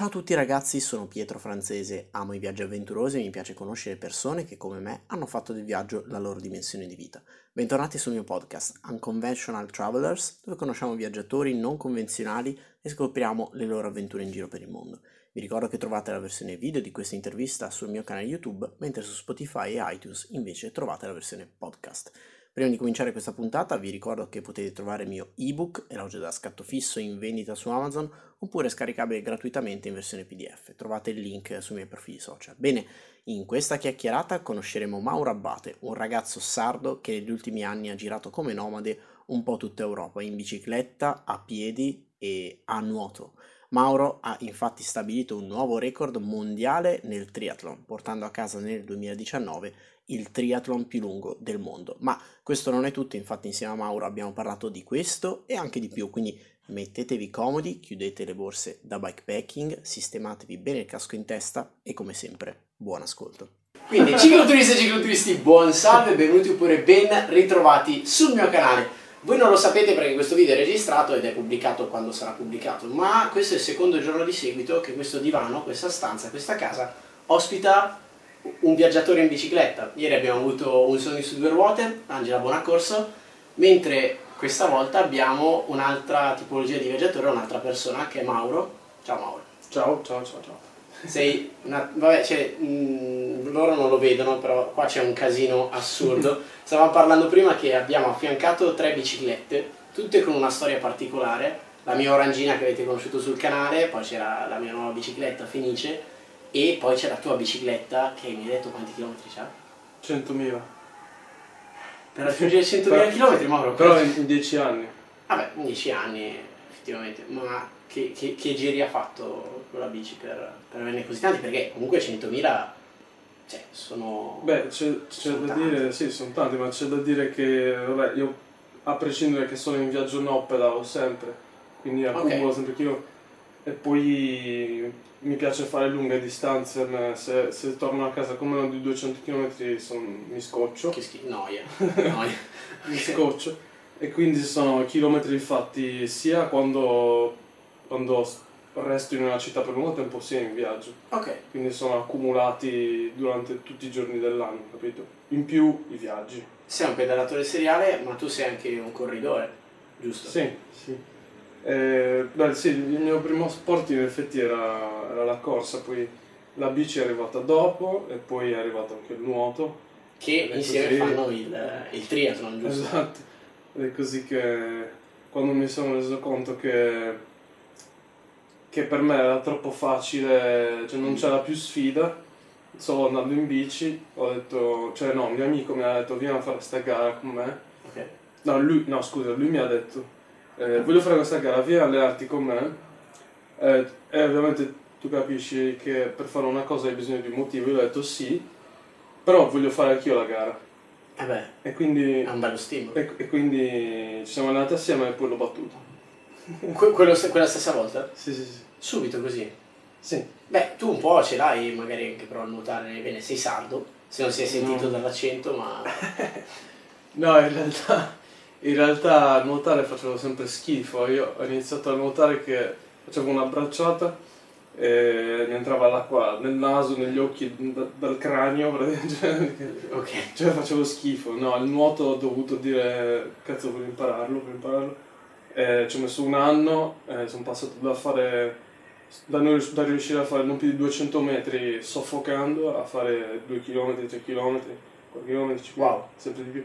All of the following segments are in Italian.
Ciao a tutti ragazzi, sono Pietro Francese, amo i viaggi avventurosi e mi piace conoscere persone che come me hanno fatto del viaggio la loro dimensione di vita. Bentornati sul mio podcast Unconventional Travelers, dove conosciamo viaggiatori non convenzionali e scopriamo le loro avventure in giro per il mondo. Vi ricordo che trovate la versione video di questa intervista sul mio canale YouTube, mentre su Spotify e iTunes invece trovate la versione podcast. Prima di cominciare questa puntata vi ricordo che potete trovare il mio ebook, Elogio da scatto fisso in vendita su Amazon oppure scaricabile gratuitamente in versione PDF. Trovate il link sui miei profili social. Bene, in questa chiacchierata conosceremo Mauro Abbate, un ragazzo sardo che negli ultimi anni ha girato come nomade un po' tutta Europa, in bicicletta, a piedi e a nuoto. Mauro ha infatti stabilito un nuovo record mondiale nel triathlon, portando a casa nel 2019 il triathlon più lungo del mondo. Ma questo non è tutto, infatti insieme a Mauro abbiamo parlato di questo e anche di più, quindi mettetevi comodi, chiudete le borse da bikepacking, sistematevi bene il casco in testa e come sempre buon ascolto. Quindi cicloturisti e cicloturisti, buon salve, benvenuti oppure ben ritrovati sul mio canale. Voi non lo sapete perché questo video è registrato ed è pubblicato quando sarà pubblicato, ma questo è il secondo giorno di seguito che questo divano, questa stanza, questa casa ospita un viaggiatore in bicicletta. Ieri abbiamo avuto un sogno su due ruote, Angela Bonaccorso, mentre questa volta abbiamo un'altra tipologia di viaggiatore, un'altra persona che è Mauro. Ciao Mauro. Ciao, ciao, ciao, ciao. Sei una, vabbè, cioè, mh, loro non lo vedono, però qua c'è un casino assurdo. Stavamo parlando prima che abbiamo affiancato tre biciclette, tutte con una storia particolare. La mia orangina che avete conosciuto sul canale, poi c'era la mia nuova bicicletta Fenice e poi c'è la tua bicicletta che mi hai detto quanti chilometri c'ha? 100.000. Per raggiungere 100.000 km, Mauro? Però in 10 anni. Vabbè, in 10 anni effettivamente, ma che, che, che, giri ha fatto con la bici per, per averne così tanti? Perché comunque 100.000 cioè, sono... Beh, c'è, c'è da tanti. dire, sì, sono tanti, ma c'è da dire che, vabbè, io a prescindere che sono in viaggio no, pedalo sempre, quindi accumulo okay. sempre chilometri. E poi mi piace fare lunghe distanze, se, se torno a casa con meno di 200 km son, mi scoccio. Che schifo, noia. noia. mi scoccio. E quindi sono chilometri fatti sia quando, quando resto in una città per lungo tempo sia in viaggio. Ok. Quindi sono accumulati durante tutti i giorni dell'anno, capito? In più i viaggi. Sei un pedalatore seriale, ma tu sei anche un corridore, giusto? Sì, sì. Eh, beh, sì, il mio primo sport in effetti era, era, la corsa, poi la bici è arrivata dopo e poi è arrivato anche il nuoto. Che insieme fanno il, il triathlon, giusto? Esatto. È così che quando mi sono reso conto che, che per me era troppo facile, cioè non c'era più sfida, solo andando in bici, ho detto, cioè no, un mio amico mi ha detto vieni a fare questa gara con me. Okay. No, lui, no, scusa, lui mi ha detto eh, voglio fare questa gara, vieni a allenarti con me. Eh, e ovviamente tu capisci che per fare una cosa hai bisogno di un motivo. Io ho detto sì, però voglio fare anch'io la gara. Eh beh, e quindi, è un bello stimolo. E, e, quindi ci siamo allenati assieme e poi l'ho battuto. Que- quello, quella stessa volta? Sì, sì, sì. Subito così? Sì. Beh, tu un po' ce l'hai, magari anche però a nuotare bene, sei sardo, se non si è sentito no. dall'accento, ma... no, in realtà in realtà a nuotare facevo sempre schifo, io ho iniziato a nuotare che facevo una bracciata e mi entrava l'acqua nel naso, negli occhi, da, dal cranio, cioè, okay. cioè facevo schifo, no, il nuoto ho dovuto dire cazzo voglio impararlo, voglio impararlo, e ci ho messo un anno, e sono passato da fare da, non, da, riuscire a fare non più di 200 metri soffocando a fare 2 km, 3 km, 4 km, 5 wow. sempre di più.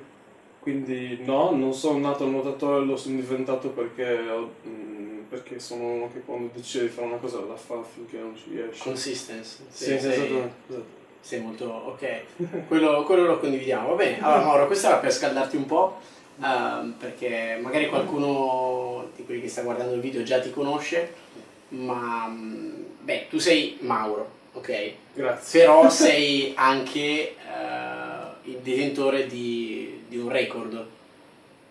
Quindi no, non sono nato nuotatore, lo sono diventato perché, mm, perché sono uno che quando decide di fare una cosa la fa finché non ci riesce. Consistency. Sì, sì sei, esatto. Sei molto ok. quello, quello, lo condividiamo. Va bene, allora Mauro, questo era per scaldarti un po', uh, perché magari qualcuno di quelli che sta guardando il video già ti conosce, ma mm, beh, tu sei Mauro, ok? Grazie. Però sei anche uh, il detentore di di un record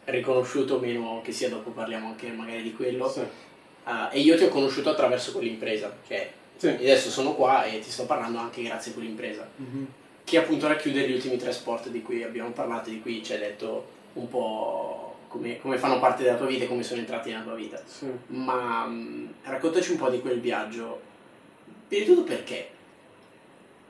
riconosciuto meno che sia, dopo parliamo anche magari di quello. Sì. Uh, e io ti ho conosciuto attraverso quell'impresa, cioè sì. adesso sono qua e ti sto parlando anche grazie a quell'impresa, mm-hmm. che appunto racchiude gli ultimi tre sport di cui abbiamo parlato, di cui ci hai detto un po' come, come, fanno parte della tua vita e come sono entrati nella tua vita. Sì. Ma mh, raccontaci un po' di quel viaggio Prima di tutto perché?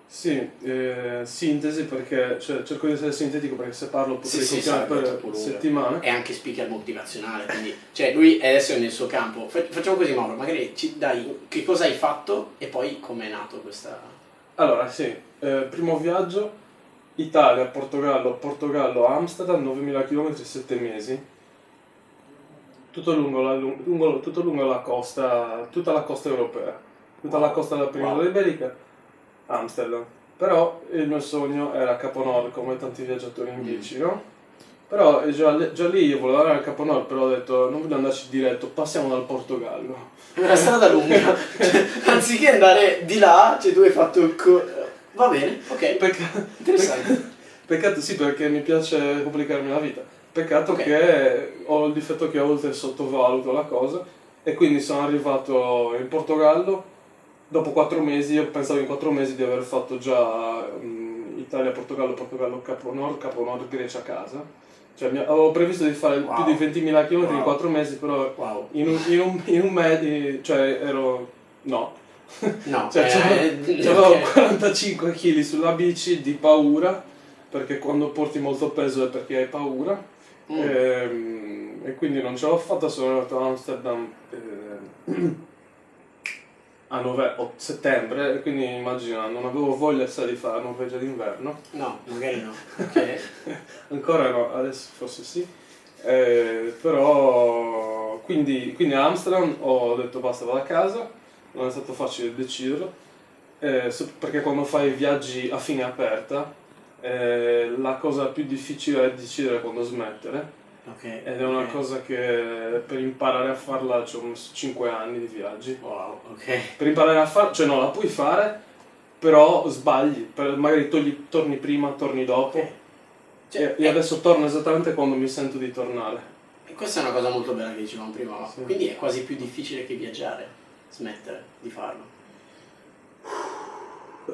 Sì, eh, sintesi perché cioè, cerco di essere sintetico perché se parlo potrei Sì, sì, continuare sarà per troppo lunga. settimane. È anche speaker motivazionale, quindi cioè lui adesso è nel suo campo. Fa- Facciamo così Mauro, magari ci dai che cosa hai fatto e poi come è nato questa... Allora, sì, eh, primo viaggio, Italia, Portogallo, Portogallo, Amsterdam, 9000 km, 7 mesi. Tutto lungo, la, lungo- tutto lungo la costa, tutta la costa europea, tutta la costa della penisola Wow. iberica, Amsterdam. Però il mio sogno era Capo Nord, come tanti viaggiatori in Mm. bici, no? Però eh, già, già lì io volevo andare al Capo Nord, però ho detto non voglio andarci diretto, passiamo dal Portogallo. È una strada lunga, anziché andare di là, cioè tu hai fatto... co- Va bene, ok, Pecca- interessante. Peccato sì perché mi piace complicarmi la vita. Peccato Ok. che ho il difetto che a volte sottovaluto la cosa e quindi sono arrivato in Portogallo. Dopo quattro mesi, io pensavo in quattro mesi di aver fatto già mm, Italia, Portogallo, Portogallo, Capo Nord, Capo Nord, Grecia a casa. Cioè mi- avevo previsto di fare Wow. più di 20.000 km in Wow. quattro mesi, però Wow. in un, in un, in un mese, cioè ero... no. No, Cioè, eh, c'avevo ok. 45 kg sulla bici di paura, perché quando porti molto peso è perché hai paura. Mm. Ehm, E, quindi non ce l'ho fatta, sono andato a Amsterdam eh, a nove- o- settembre, quindi immagina, non avevo voglia sai, di fare la Norvegia d'inverno. No, magari no. Ok. Ancora no, adesso forse sì. Eh, però quindi, quindi a Amsterdam ho detto basta vado a casa, non è stato facile deciderlo, eh, perché quando fai viaggi a fine aperta eh, la cosa più difficile è decidere quando smettere Ok. ed è una cosa che per imparare a farla ci ho messo 5 anni di viaggi. Wow, ok. Per imparare a farla, cioè no, la puoi fare, però sbagli, per- magari togli- torni prima, torni dopo. Ok. Cioè, E, e adesso torno esattamente quando mi sento di tornare. E questa è una cosa molto bella che dicevamo prima, ma Sì. quindi è quasi più difficile che viaggiare, smettere di farlo.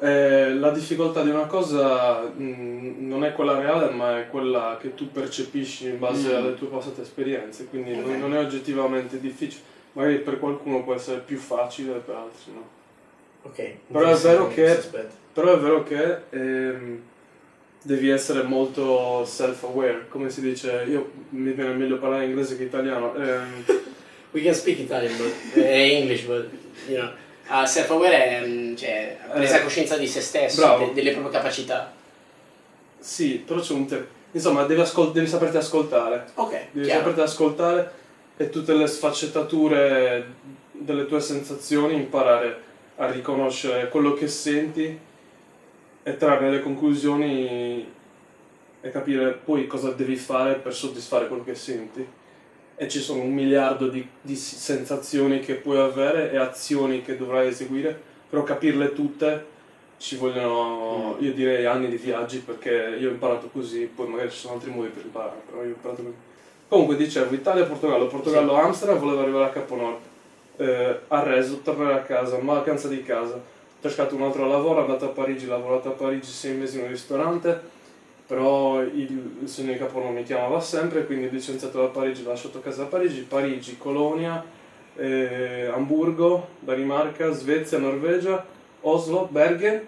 Eh, la difficoltà di una cosa mh, non è quella reale, ma è quella che tu percepisci in base Mm. alle tue passate esperienze, quindi Ok. non, non è oggettivamente difficile. Magari per qualcuno può essere più facile, per altri no. Ok. Però è vero che-. Però è vero che ehm, devi essere molto self-aware, come si dice, io mi viene meglio parlare inglese che italiano. ehm, We can speak Italian, but, eh, English, but, you know. Uh, self-aware è mm, cioè, presa Eh, coscienza di se stesso, de- delle proprie capacità. sì, però c'è un te- Insomma, devi, ascol- devi saperti ascoltare. Ok, Devi chiaro. saperti ascoltare e tutte le sfaccettature delle tue sensazioni, imparare a riconoscere quello che senti e trarre le conclusioni e capire poi cosa devi fare per soddisfare quello che senti. E ci sono un miliardo di, di sensazioni che puoi avere e azioni che dovrai eseguire, però capirle tutte ci vogliono, io direi, anni di viaggi perché io ho imparato così, poi magari ci sono altri modi per imparare, però io ho imparato così. Comunque dicevo, Italia, Portogallo, Portogallo, Amsterdam, volevo arrivare a Capo Nord. Eh, arreso, tornare a casa, mancanza di casa. Ho cercato un altro lavoro, andato a Parigi, lavorato a Parigi sei mesi in un ristorante, però il, il signor Capo non mi chiamava sempre, quindi ho licenziato da Parigi, ho lasciato casa a Parigi, Parigi, Colonia, eh, Amburgo, Danimarca, Svezia, Norvegia, Oslo, Bergen,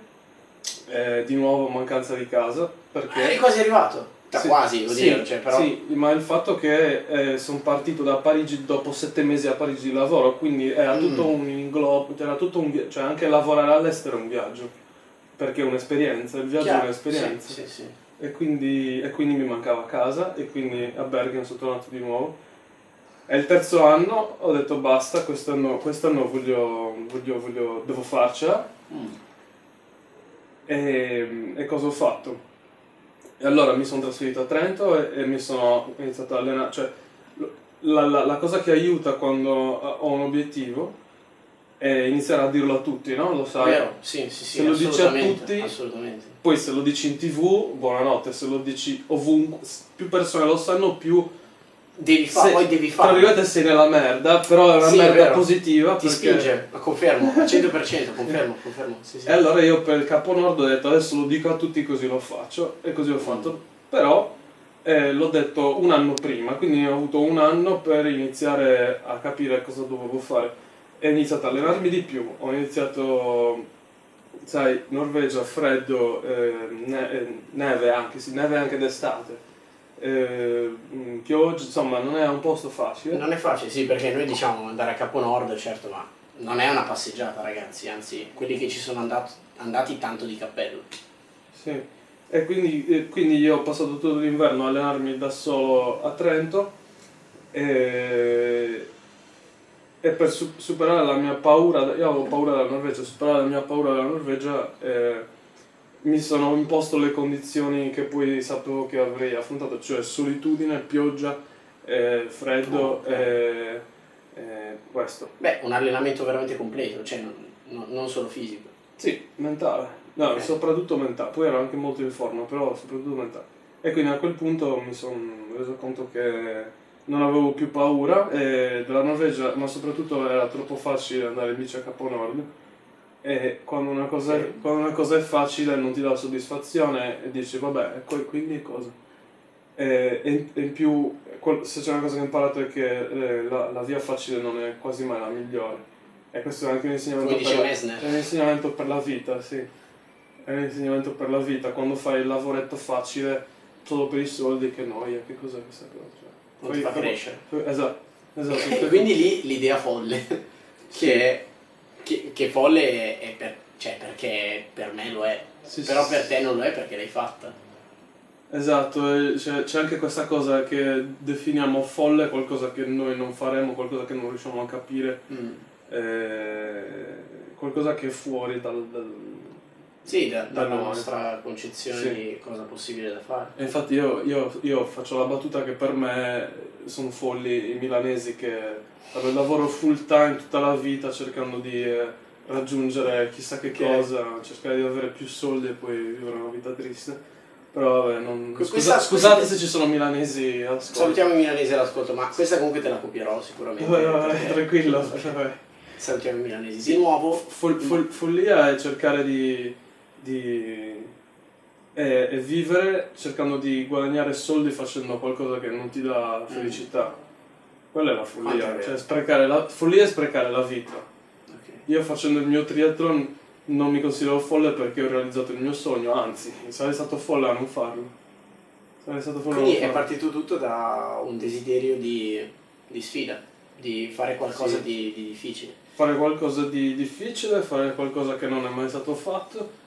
eh, di nuovo mancanza di casa, perché... Eri quasi arrivato. Sì, quasi, sì, dire, cioè, però... sì, ma il fatto che sono partito da Parigi dopo sette mesi a Parigi di lavoro, quindi era Mm. tutto un inglobo, era tutto un via- cioè anche lavorare all'estero è un viaggio, perché è un'esperienza, il viaggio è Chiaro, un'esperienza. Sì, sì, sì. E, quindi, e quindi mi mancava casa e quindi a Bergen sono tornato di nuovo. E il terzo anno ho detto basta, quest'anno, quest'anno voglio, voglio, voglio, devo farcela Mm. e, e cosa ho fatto? E allora mi sono trasferito a Trento e, e mi sono iniziato a allenare. Cioè, la, la- la cosa che aiuta quando eh, ho un obiettivo è iniziare a dirlo a tutti, no? Lo sai. Vero? Sì, sì, sì, Se lo dici a tutti- assolutamente. Poi se lo dici in tv, buonanotte, se lo dici ovunque, più persone lo sanno, più Devi fare, poi devi tra fare. virgolette sei nella merda, però è una Sì, è merda vero. positiva Ti perché... spinge, confermo, al 100%, confermo, confermo. Sì, sì. E allora io per il Capo Nord ho detto adesso lo dico a tutti così lo faccio e così ho fatto. Però eh, l'ho detto un anno prima, quindi ho avuto un anno per iniziare a capire cosa dovevo fare. e ho iniziato a allenarmi di più, ho iniziato, sai, Norvegia, freddo, eh, ne- eh, neve anche, sì, neve anche d'estate, eh, pioggia, insomma non è un posto facile. Non è facile, sì, perché noi diciamo andare a Capo Nord, certo, ma non è una passeggiata, ragazzi, anzi, quelli che ci sono andato- andati tanto di cappello. Sì, e quindi, e quindi io ho passato tutto l'inverno a allenarmi da solo a Trento e, e per su- superare la mia paura, io avevo paura della Norvegia, superare la mia paura della Norvegia eh, mi sono imposto le condizioni che poi sapevo che avrei affrontato, cioè solitudine, pioggia, eh, freddo Oh, ok. e e questo. Beh, un allenamento veramente completo, cioè non, non- non solo fisico. Sì, mentale. No, Ok. soprattutto mentale. Poi ero anche molto in forma, però soprattutto mentale. E quindi a quel punto mi sono reso conto che non avevo più paura e della Norvegia, ma soprattutto era troppo facile andare in bici a Capo Nord. E quando una cosa, è, quando una cosa è facile non ti dà soddisfazione e dici vabbè, e poi- quindi cosa? E, e in, e in più, se c'è una cosa che ho imparato è che eh, la, la via facile non è quasi mai la migliore. E questo è anche un insegnamento per la- è un insegnamento per la vita, sì. È un insegnamento per la vita. Quando fai il lavoretto facile, solo per i soldi, che noia, che cos'è questa cosa? Cioè, Non ti poi- fa crescere. Esatto, esatto. E quindi lì l'idea folle, che, è- che, che folle è, è per, cioè perché per me lo è, Sì, però sì, per te non lo è perché l'hai fatta. Esatto, c'è, c'è anche questa cosa che definiamo folle, qualcosa che noi non faremo, qualcosa che non riusciamo a capire, Mm. eh, qualcosa che è fuori dal... dal- Sì, da- dalla nostra concezione Sì. di cosa possibile da fare. E infatti io, io- io faccio la battuta che per me sono folli i milanesi che lavoro full time tutta la vita cercando di eh, raggiungere chissà che Ok. cosa, cercare di avere più soldi e poi vivere una vita triste. Però vabbè, non... Scusa- questa- scusate questa- se ci sono milanesi all'ascolto. Salutiamo i milanesi all'ascolto, ma questa comunque te la copierò sicuramente. Vai, perché- tranquillo. vabbè. Salutiamo i milanesi. Di nuovo, Fol- fol- follia è cercare di, di è, è vivere cercando di guadagnare soldi facendo qualcosa che non ti dà felicità. Quella è la follia, cioè sprecare la follia è sprecare la vita. ok. Io facendo il mio triathlon non mi considero folle perché ho realizzato il mio sogno, anzi, sarei stato folle a non farlo. Sarei stato folle a non quindi è farlo. partito tutto da un desiderio di, di sfida, di fare qualcosa Sì. di, di difficile. fare qualcosa di difficile, fare qualcosa che non è mai stato fatto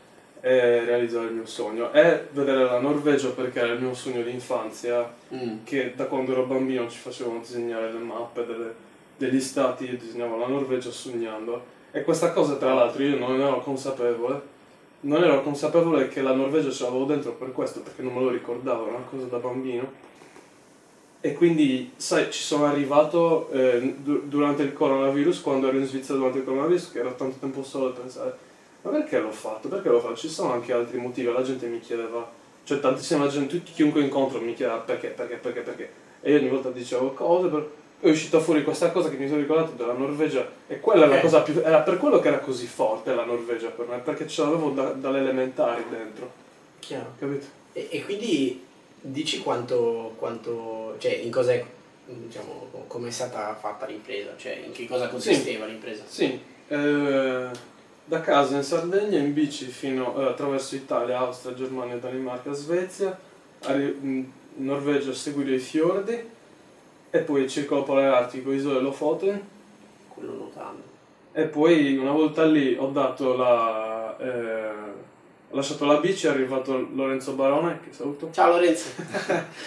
e realizzare il mio sogno. E vedere la Norvegia perché era il mio sogno di infanzia, Mm. che da quando ero bambino ci facevano disegnare le mappe delle- degli stati, io disegnavo la Norvegia sognando. E questa cosa tra l'altro io non ero consapevole. Non ero consapevole che la Norvegia ce l'avevo dentro per questo, perché non me lo ricordavo, era una cosa da bambino. E quindi, sai, ci sono arrivato eh, du- durante il coronavirus, quando ero in Svizzera durante il coronavirus, che ero tanto tempo solo a pensare, ma perché l'ho fatto? Perché l'ho fatto? Ci sono anche altri motivi, la gente mi chiedeva, cioè tantissima gente, chiunque incontro mi chiedeva perché, perché, perché, perché. E io ogni volta dicevo cose, per... è uscita fuori questa cosa che mi sono ricordato della Norvegia, e quella è la Ok. cosa più... era per quello che era così forte la Norvegia per me, perché ce l'avevo da- dalle elementari dentro, Chiaro. capito? E, e quindi dici quanto, quanto, cioè in cosa è, diciamo, co- come è stata fatta l'impresa, cioè in che cosa consisteva l'impresa? Sì, eh, da casa in Sardegna in bici fino eh, attraverso Italia, Austria, Germania, Danimarca, Svezia, in Norvegia a seguire i fiordi e poi il circolo polare artico, isole Lofoten Quello nuotando. e poi una volta lì ho dato la... eh, ho lasciato la bici, è arrivato Lorenzo Barone, che saluto. Ciao Lorenzo,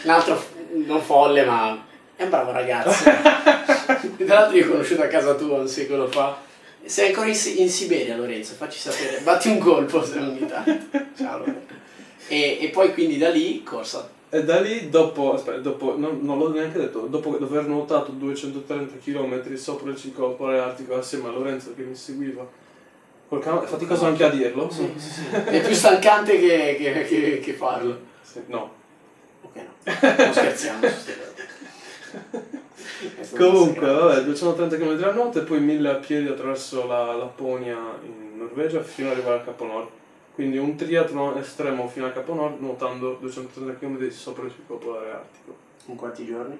un altro non folle ma è un bravo ragazzo. Tra l'altro io ho conosciuto a casa tua un secolo fa. Sei ancora in, in Siberia Lorenzo, facci sapere, batti un colpo se ogni tanto. Ciao Lorenzo. E, e poi quindi da lì corsa. E da lì, dopo, aspetta, dopo non, non l'ho neanche detto, dopo aver nuotato 230 km sopra il circolo polare artico assieme a Lorenzo che mi seguiva, col è faticoso anche a dirlo. Sì, sì, sì. È più stancante che, che- che- che farlo. No. Ok no, non scherziamo su ste cose. È stato Comunque, un vabbè, 230 km a notte e poi 1000 a piedi attraverso la Lapponia in Norvegia fino ad arrivare a Capo Nord. Quindi un triathlon estremo fino a Capo Nord nuotando 230 km sopra il circolo polare artico. In quanti giorni?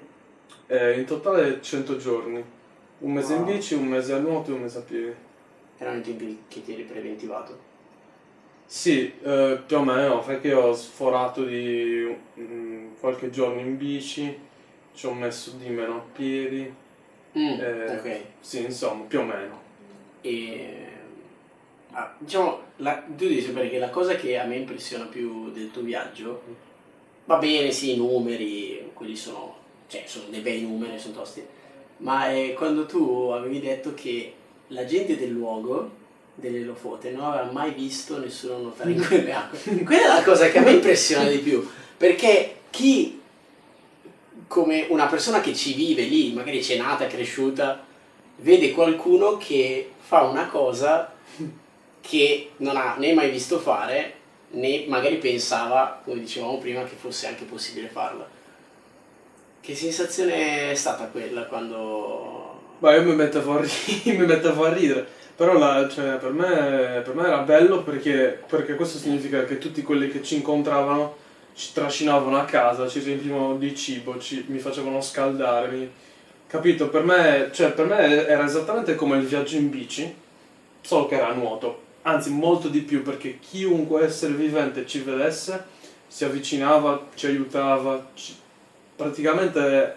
Eh, in totale 100 giorni. Un mese in Wow. bici, un mese a nuoto e un mese a piedi. Erano i tempi che ti eri preventivato. Sì, eh, più o meno, perché ho sforato di mm, qualche giorno in bici, ci ho messo di meno a piedi, Mm, Eh, ok. sì, insomma, più o meno. E ah, diciamo, la, tu devi sapere che la cosa che a me impressiona più del tuo viaggio, va bene, sì, i numeri, quelli sono, cioè, sono dei bei numeri, sono tosti, ma è quando tu avevi detto che la gente del luogo, delle Lofote, non aveva mai visto nessuno nuotare in quelle acque. Quella è la cosa che a me impressiona di più, perché chi come una persona che ci vive lì, magari c'è nata, cresciuta, vede qualcuno che fa una cosa che non ha né mai visto fare, né magari pensava, come dicevamo prima, che fosse anche possibile farla. Che sensazione è stata quella quando... Ma io mi mettevo a, ri- mi mettevo a ridere. Però la- cioè, per, me, per me era bello perché, perché questo significa che tutti quelli che ci incontravano ci trascinavano a casa, ci riempivano di cibo, ci- mi facevano scaldare. mi- Capito? Per me, cioè, per me era esattamente come il viaggio in bici, solo che era a nuoto. Anzi, molto di più perché chiunque essere vivente ci vedesse, si avvicinava, ci aiutava, ci- praticamente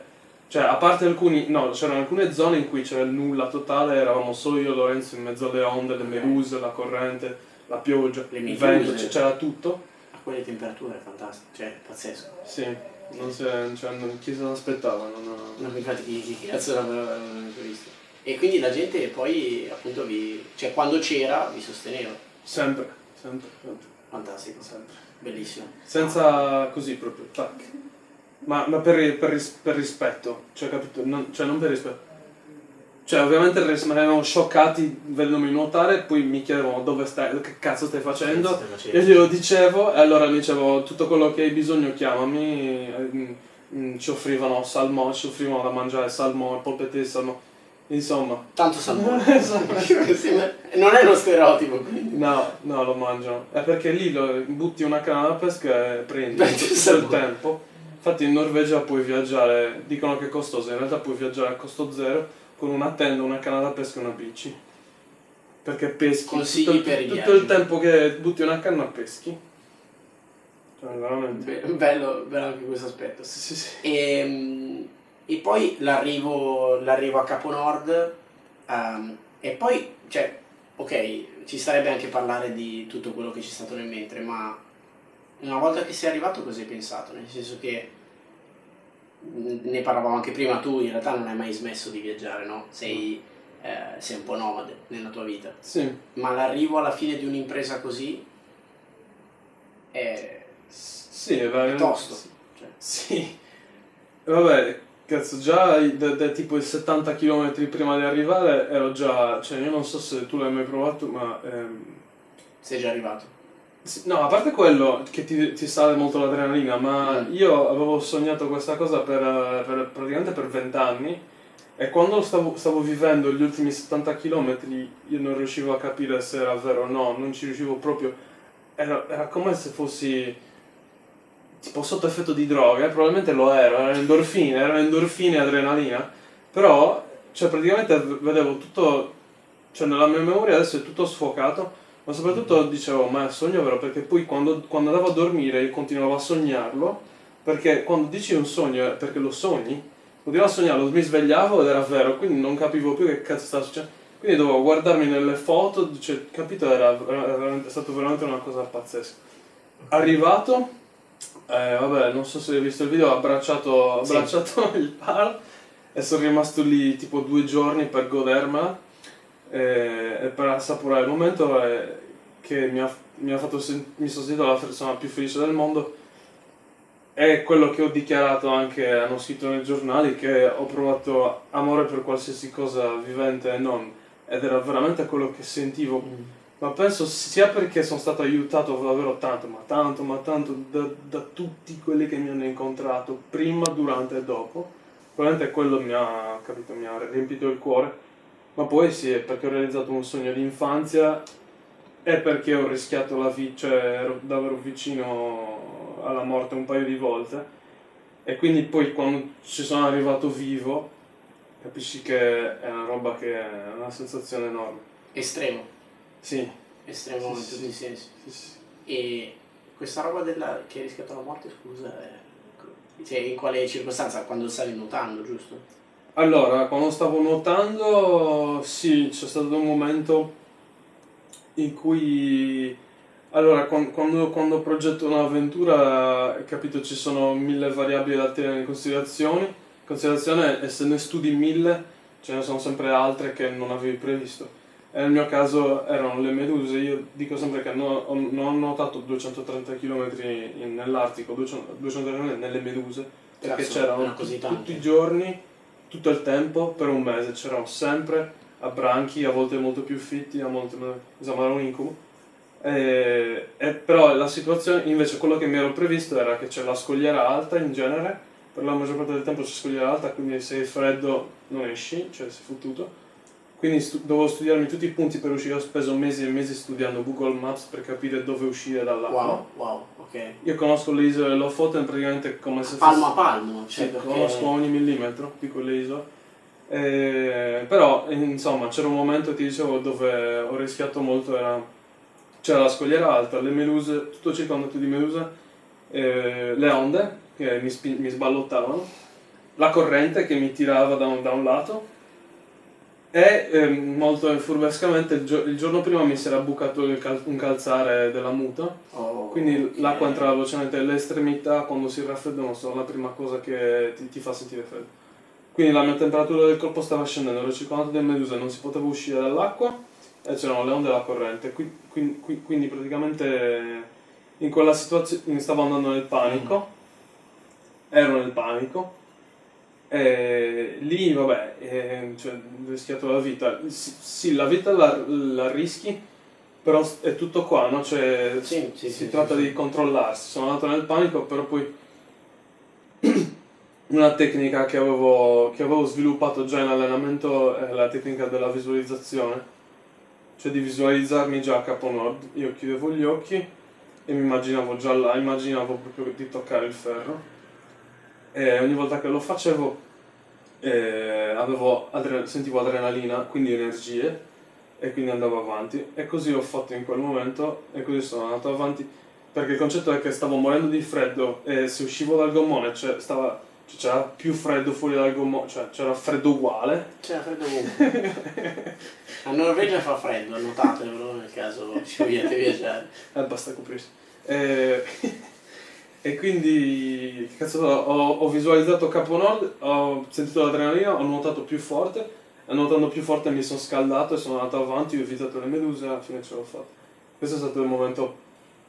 cioè, a parte alcuni, no, c'erano alcune zone in cui c'era il nulla totale, eravamo solo io e Lorenzo in mezzo alle onde, le meduse, la corrente, la pioggia, il vento, c'era tutto. A quelle temperature è fantastico, cioè pazzesco. Sì, non si, cioè, non- chi se l'aspettava, non Non mi fate chi, chi cazzo l'aveva visto. E quindi la gente poi appunto vi... cioè quando c'era vi sosteneva. Sempre, sempre, sempre, Fantastico, sempre. bellissimo. Senza così proprio, tac. Ma, ma per, per per rispetto, cioè capito? Non, cioè non per rispetto. Cioè ovviamente rimanevano scioccati vedendomi nuotare, poi mi chiedevano dove stai, che cazzo stai facendo. Facendo? Io glielo dicevo e allora mi dicevo tutto quello che hai bisogno chiamami, mm, mm, ci offrivano salmone, ci offrivano da mangiare salmone, polpette di salmone, insomma. Tanto salmone. Esatto. non è uno stereotipo, quindi. No, no, lo mangiano. È perché lì lo, butti una canna da pesca e prendi Prendi tutto il tempo. Infatti in Norvegia puoi viaggiare, dicono che è costoso, in realtà puoi viaggiare a costo zero con una tenda, una canna da pesca e una bici. Perché peschi Consigli tutto, per tutto viaggi. il tempo che butti una canna peschi. Cioè, veramente. Be- bello, bello anche questo aspetto. Sì, sì, sì. E, mm, e poi l'arrivo, l'arrivo a Capo Nord ehm, e poi, cioè, ok, ci starebbe anche parlare di tutto quello che c'è stato nel mentre, ma una volta che sei arrivato cosa hai pensato? Nel senso che ne parlavamo anche prima, tu in realtà non hai mai smesso di viaggiare, no? Sei, eh, sei un po' nomade nella tua vita, Sì. ma l'arrivo alla fine di un'impresa così è, Sì, è veramente- tosto. Cioè, Sì. Vabbè, cazzo, già da, da tipo i 70 km prima di arrivare ero già... Cioè, io non so se tu l'hai mai provato, ma... ehm, sei già arrivato. No, a parte quello che ti, ti sale molto l'adrenalina, ma Mm. io avevo sognato questa cosa per, per- praticamente per 20 anni e quando stavo, stavo vivendo gli ultimi 70 km io non riuscivo a capire se era vero o no, non ci riuscivo proprio... Era, era come se fossi tipo sotto effetto di droga, eh, probabilmente lo ero, erano endorfine, erano endorfine e adrenalina, però cioè, praticamente vedevo tutto, cioè nella mia memoria adesso è tutto sfocato, ma soprattutto dicevo, ma è sogno vero, perché poi quando, quando andavo a dormire io continuavo a sognarlo, perché quando dici un sogno è perché lo sogni, continuavo a sognarlo, mi svegliavo ed era vero, quindi non capivo più che cazzo stava succedendo. Quindi dovevo guardarmi nelle foto, cioè, capito, era, era è stato veramente una cosa pazzesca. Arrivato, eh, vabbè, non so se hai visto il video, ho abbracciato, ho Sì. abbracciato il pal e sono rimasto lì tipo due giorni per godermela e, e per assaporare il momento eh, che mi ha, mi ha fatto sen- mi sono sentito la persona più felice del mondo è quello che ho dichiarato anche, hanno scritto nei giornali, che ho provato amore per qualsiasi cosa vivente e non, ed era veramente quello che sentivo ma penso sia perché sono stato aiutato davvero tanto, ma tanto, ma tanto da, da tutti quelli che mi hanno incontrato, prima, durante e dopo. Probabilmente quello mi ha, capito, mi ha riempito il cuore. Ma poi sì, è perché ho realizzato un sogno di infanzia e perché ho rischiato la vita, cioè ero davvero vicino alla morte un paio di volte. E quindi poi quando ci sono arrivato vivo, capisci che è una roba che è una sensazione enorme. Estremo, Sì, estremo in Sì, tutti i sì. sensi. sì, sì. E questa roba della, che hai rischiato la morte, scusa, è- cioè in quale circostanza? Quando stavi nuotando, giusto? Allora, quando stavo nuotando, sì, c'è stato un momento in cui... Allora, quan- quando, quando progetto un'avventura, capito, ci sono mille variabili da tenere in considerazione. In considerazione, e se ne studi mille, ce ne sono sempre altre che non avevi previsto. E nel mio caso erano le meduse, io dico sempre che no- ho- non ho nuotato 230 km nell'Artico, 200 230 km nelle meduse, perché c'erano tutti i giorni, tutto il tempo, per un mese, c'erano sempre a branchi, a volte molto più fitti, a volte meno- era un incubo. E, e però la situazione, invece quello che mi ero previsto era che c'è la scogliera alta in genere, per la maggior parte del tempo c'è scogliera alta, quindi se è freddo non esci, cioè sei fottuto. Quindi stu- dovevo studiarmi tutti i punti per uscire, ho speso mesi e mesi studiando Google Maps per capire dove uscire dall'acqua. Wow, wow, ok. Io conosco le isole Lofoten praticamente come se Palmo a fosse... palmo, cioè Sì, perché... conosco ogni millimetro di quelle isole. Eh, però, insomma, c'era un momento, ti dicevo, dove ho rischiato molto, era... c'era la scogliera alta, le meduse, tutto circondato di meduse, eh, le onde che mi, spi- mi sballottavano, la corrente che mi tirava da un, da un lato e ehm, molto furbescamente il, gio- il giorno prima mi si era bucato cal- un calzare della muta Oh, quindi ok. l'acqua entrava velocemente, le estremità quando si raffreddano sono la prima cosa che ti, ti fa sentire freddo. Quindi la mia temperatura del corpo stava scendendo, ero circondato da meduse, non si poteva uscire dall'acqua e c'erano le onde e la corrente. Qui- qui- qui- quindi praticamente in quella situazione stavo andando nel panico, ero nel panico. E lì, vabbè, eh, cioè, ho rischiato la vita. Sì, sì, la vita la, la rischi, però è tutto qua, no? Cioè, Sì, sì, si sì, tratta di controllarsi. Sono andato nel panico, però poi una tecnica che avevo, che avevo sviluppato già in allenamento è la tecnica della visualizzazione, cioè di visualizzarmi già a capo nord. Io chiudevo gli occhi e mi immaginavo già là, immaginavo proprio di toccare il ferro e ogni volta che lo facevo eh, avevo adre- sentivo adrenalina, quindi energie e quindi andavo avanti e così ho fatto in quel momento e così sono andato avanti perché il concetto è che stavo morendo di freddo e se uscivo dal gommone cioè, stava- cioè, c'era più freddo fuori dal gommone, cioè c'era freddo uguale C'era freddo ovunque. A Norvegia fa freddo, notatelo nel caso ci vogliate viaggiare. Eh, basta coprirsi. E, e quindi, cazzo, ho, ho visualizzato Capo Nord, ho sentito l'adrenalina, ho nuotato più forte, e nuotando più forte mi sono scaldato e sono andato avanti, ho evitato le meduse e alla fine ce l'ho fatta. Questo è stato il momento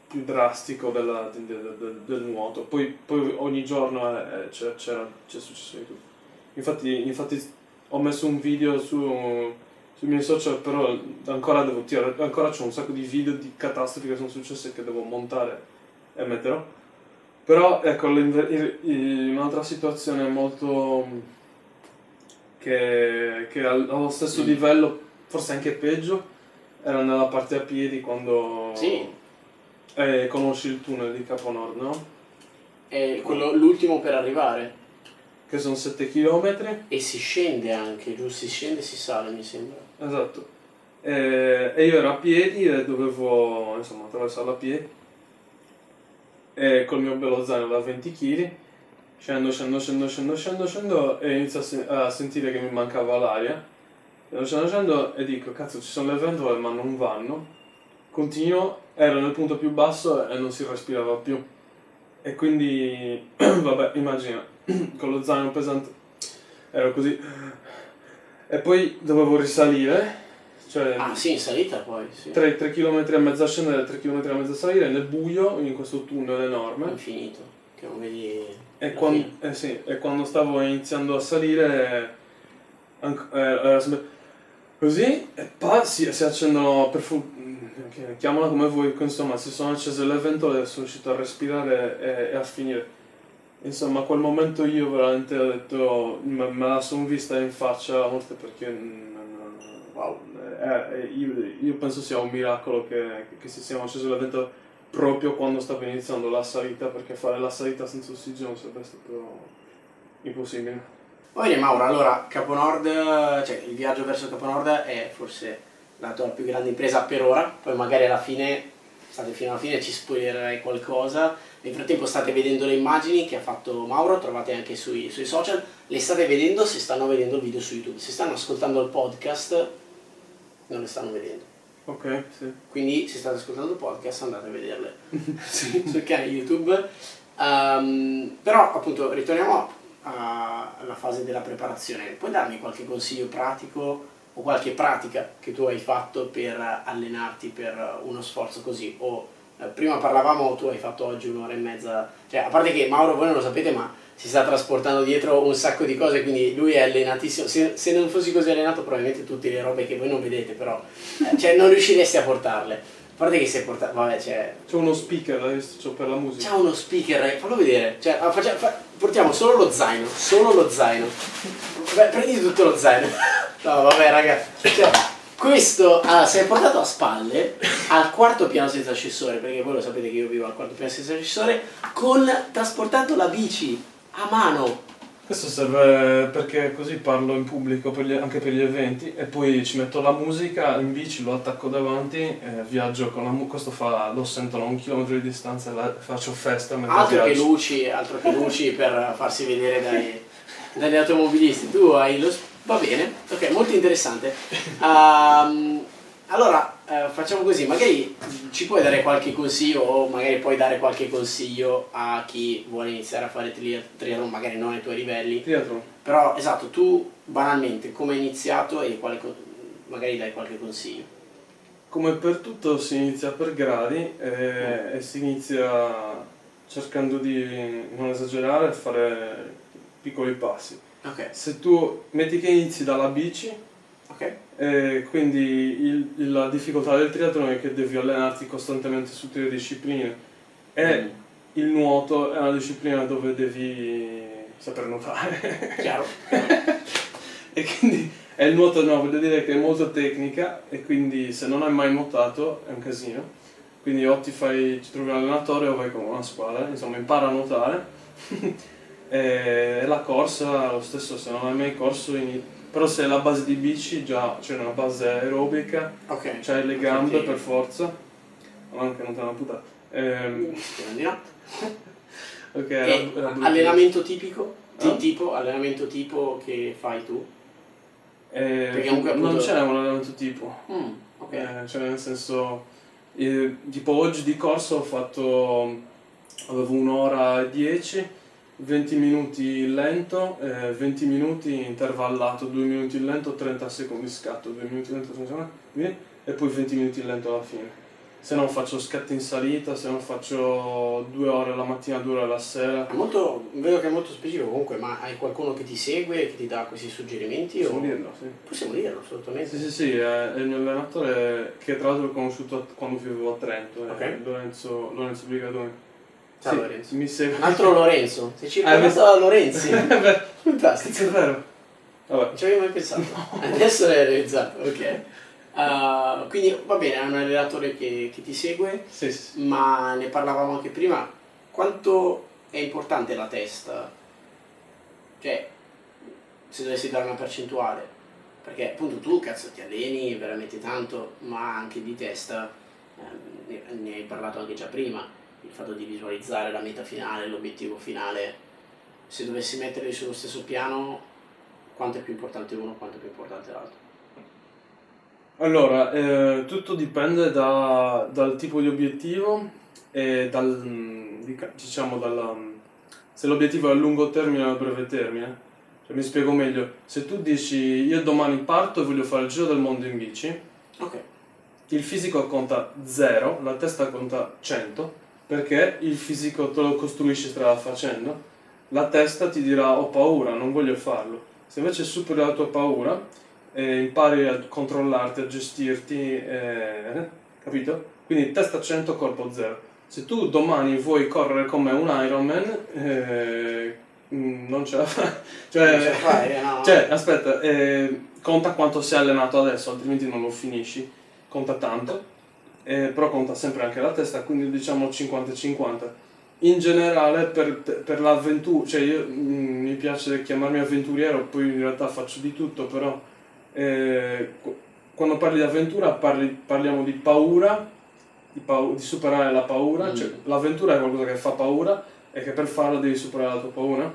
più drastico della- del, del- del- nuoto. Poi, poi ogni giorno eh, c'è, c'era- c'è successo di tutto. Infatti, infatti ho messo un video su, sui miei social, però ancora devo tirare, ancora c'ho un sacco di video di catastrofi che sono successe che devo montare e metterò. Però ecco, un'altra situazione molto che, che al- allo stesso Mm. livello, forse anche peggio, era nella parte a piedi quando Sì, eh, conosci il tunnel di Capo Nord, no? è quello, l'ultimo per arrivare. Che sono 7 km. E si scende anche, giusto? Si scende e si sale, mi sembra. Esatto. E, e io ero a piedi e dovevo insomma attraversarlo a piedi. E col mio bello zaino da 20 kg. Scendo, scendo, scendo, scendo, scendo, scendo e inizio a, sen- a sentire che mi mancava l'aria. Scendo, scendo, scendo e dico, cazzo ci sono le ventole ma non vanno. Continuo, ero nel punto più basso e non si respirava più. E quindi, vabbè, immagina, con lo zaino pesante ero così. E poi dovevo risalire, cioè Ah sì, in salita poi, sì. 3, km e mezzo a scendere, 3 km e mezzo a salire nel buio in questo tunnel enorme. Infinito, che non vedi... E, la quan- fine. eh sì, e quando stavo iniziando a salire, eh, era sempre così, e poi si, si accendono, per fu- chiamala come vuoi, insomma, si sono accese le ventole e sono riuscito a respirare e, e a finire. Insomma, a quel momento io veramente ho detto, me, me la sono vista in faccia la morte perché, mm, wow, eh, io, io penso sia un miracolo che, che si siano accese le ventole proprio quando stavo iniziando la salita, perché fare la salita senza ossigeno sarebbe stato impossibile. Va bene Mauro, allora Capo Nord, cioè il viaggio verso Capo Nord è forse la tua più grande impresa per ora, poi magari alla fine, state fino alla fine, ci spoilerai qualcosa. Nel frattempo state vedendo le immagini che ha fatto Mauro, trovate anche sui, sui social, le state vedendo se stanno vedendo il video su YouTube, se stanno ascoltando il podcast non le stanno vedendo. Ok, sì. Quindi se state ascoltando il podcast andate a vederle sì, sul canale YouTube. Um, però appunto ritorniamo alla fase della preparazione. Puoi darmi qualche consiglio pratico o qualche pratica che tu hai fatto per allenarti per uno sforzo così? O eh, prima parlavamo, tu hai fatto oggi un'ora e mezza, cioè a parte che Mauro voi non lo sapete ma si sta trasportando dietro un sacco di cose, quindi lui è allenatissimo. Se, se non fossi così allenato, probabilmente tutte le robe che voi non vedete, però eh, cioè, non riusciresti a portarle. A parte che se portato, vabbè, cioè, C'è uno speaker, l'hai visto? C'ho per la musica. c'ha uno speaker, eh, fallo vedere. Cioè, ah, faccia- fa- portiamo solo lo zaino, solo lo zaino. Beh, prendi tutto lo zaino. No, vabbè, raga. Cioè, questo ah, si è portato a spalle al quarto piano senza ascensore, perché voi lo sapete che io vivo al quarto piano senza ascensore, con trasportando la bici a mano. Questo serve perché così parlo in pubblico per gli- anche per gli eventi e poi ci metto la musica in bici, lo attacco davanti, e viaggio con la musica, questo fa, lo sentono a un chilometro di distanza e la- faccio festa mentre Altro che viaggio. luci, altro che luci per farsi vedere dai, dagli automobilisti. Tu hai lo... Va bene, ok, molto interessante. Ehm, allora, eh, facciamo così, magari ci puoi dare qualche consiglio o magari puoi dare qualche consiglio a chi vuole iniziare a fare tri- triathlon, magari non ai tuoi livelli, Triathlon. però esatto, tu banalmente come hai iniziato e quale magari dai qualche consiglio. Come per tutto si inizia per gradi e, e si inizia cercando di non esagerare e fare piccoli passi. Ok, Se tu metti che inizi dalla bici, ok, E quindi il- la difficoltà del triathlon è che devi allenarti costantemente su tutte le discipline e Mm. il nuoto è una disciplina dove devi saper nuotare chiaro. e quindi e il nuoto no, voglio dire che è molto tecnica e quindi se non hai mai nuotato è un casino quindi o ti fai, ci trovi un allenatore o vai con una squadra insomma impara a nuotare e la corsa lo stesso se non hai mai corso ini- però se la base di bici già c'è una base aerobica Ok. c'hai le gambe Ok. per forza anche non te la puttana Ehm, di ok E brutto. allenamento tipico? Ti- Eh? tipo, allenamento tipo che fai tu? Eh, Perché comunque appunto- non c'è un allenamento tipo Mm, ok. Eh, cioè nel senso, eh, tipo oggi di corso ho fatto, avevo un'ora e dieci, 20 minuti lento, eh, 20 minuti intervallato, 2 minuti lento, 30 secondi scatto, 2 minuti lento, 30 secondi, e poi 20 minuti lento alla fine. Se non faccio scatti in salita, se non faccio 2 ore la mattina, 2 ore la sera. Molto, vedo che è molto specifico comunque, ma hai qualcuno che ti segue, che ti dà questi suggerimenti? Possiamo o... dirlo, sì. Possiamo dirlo, assolutamente. Sì, sì, sì, è è il mio allenatore che tra l'altro ho conosciuto quando vivevo a Trento, è Ok. Lorenzo, Lorenzo Brigadoni. Ciao Sì, Lorenzo. Mi. Un altro Lorenzo. Sei Eh, circondato da Lorenzi. Beh, Fantastico. è vero. Vabbè. Non ci avevo mai pensato. Adesso l'hai realizzato, ok. Uh, quindi va bene, è un allenatore che, che ti segue, Sì, sì, sì. ma ne parlavamo anche prima. Quanto è importante la testa? Cioè, se dovessi dare una percentuale, perché appunto tu cazzo ti alleni veramente tanto, ma anche di testa, ehm, ne, ne hai parlato anche già prima, il fatto di visualizzare la meta finale, l'obiettivo finale, se dovessi metterli sullo stesso piano, quanto è più importante uno, quanto è più importante l'altro? Allora, eh, tutto dipende da- dal tipo di obiettivo e dal, mm, diciamo, dalla, mm, se l'obiettivo è a lungo termine o a breve termine. Cioè, mi spiego meglio. Se tu dici io domani parto e voglio fare il giro del mondo in bici, Ok, il fisico conta 0, la testa conta 100, perché il fisico te lo costruisci strada facendo, la testa ti dirà ho paura, non voglio farlo. Se invece superi la tua paura e impari a controllarti, a gestirti, eh, capito? Quindi testa 100, corpo 0. Se tu domani vuoi correre come un Ironman, eh, mm, non ce la fai. Cioè, Non ce la fai, eh, no? cioè, aspetta, eh, conta quanto sei allenato adesso, altrimenti non lo finisci. Conta tanto, eh, però conta sempre anche la testa, quindi diciamo 50-50. in generale per, per l'avventura, cioè io mm, mi piace chiamarmi avventuriero, poi in realtà faccio di tutto, però eh, quando parli di avventura parli, parliamo di paura, di, pau- di superare la paura, mm. cioè l'avventura è qualcosa che fa paura e che per farlo devi superare la tua paura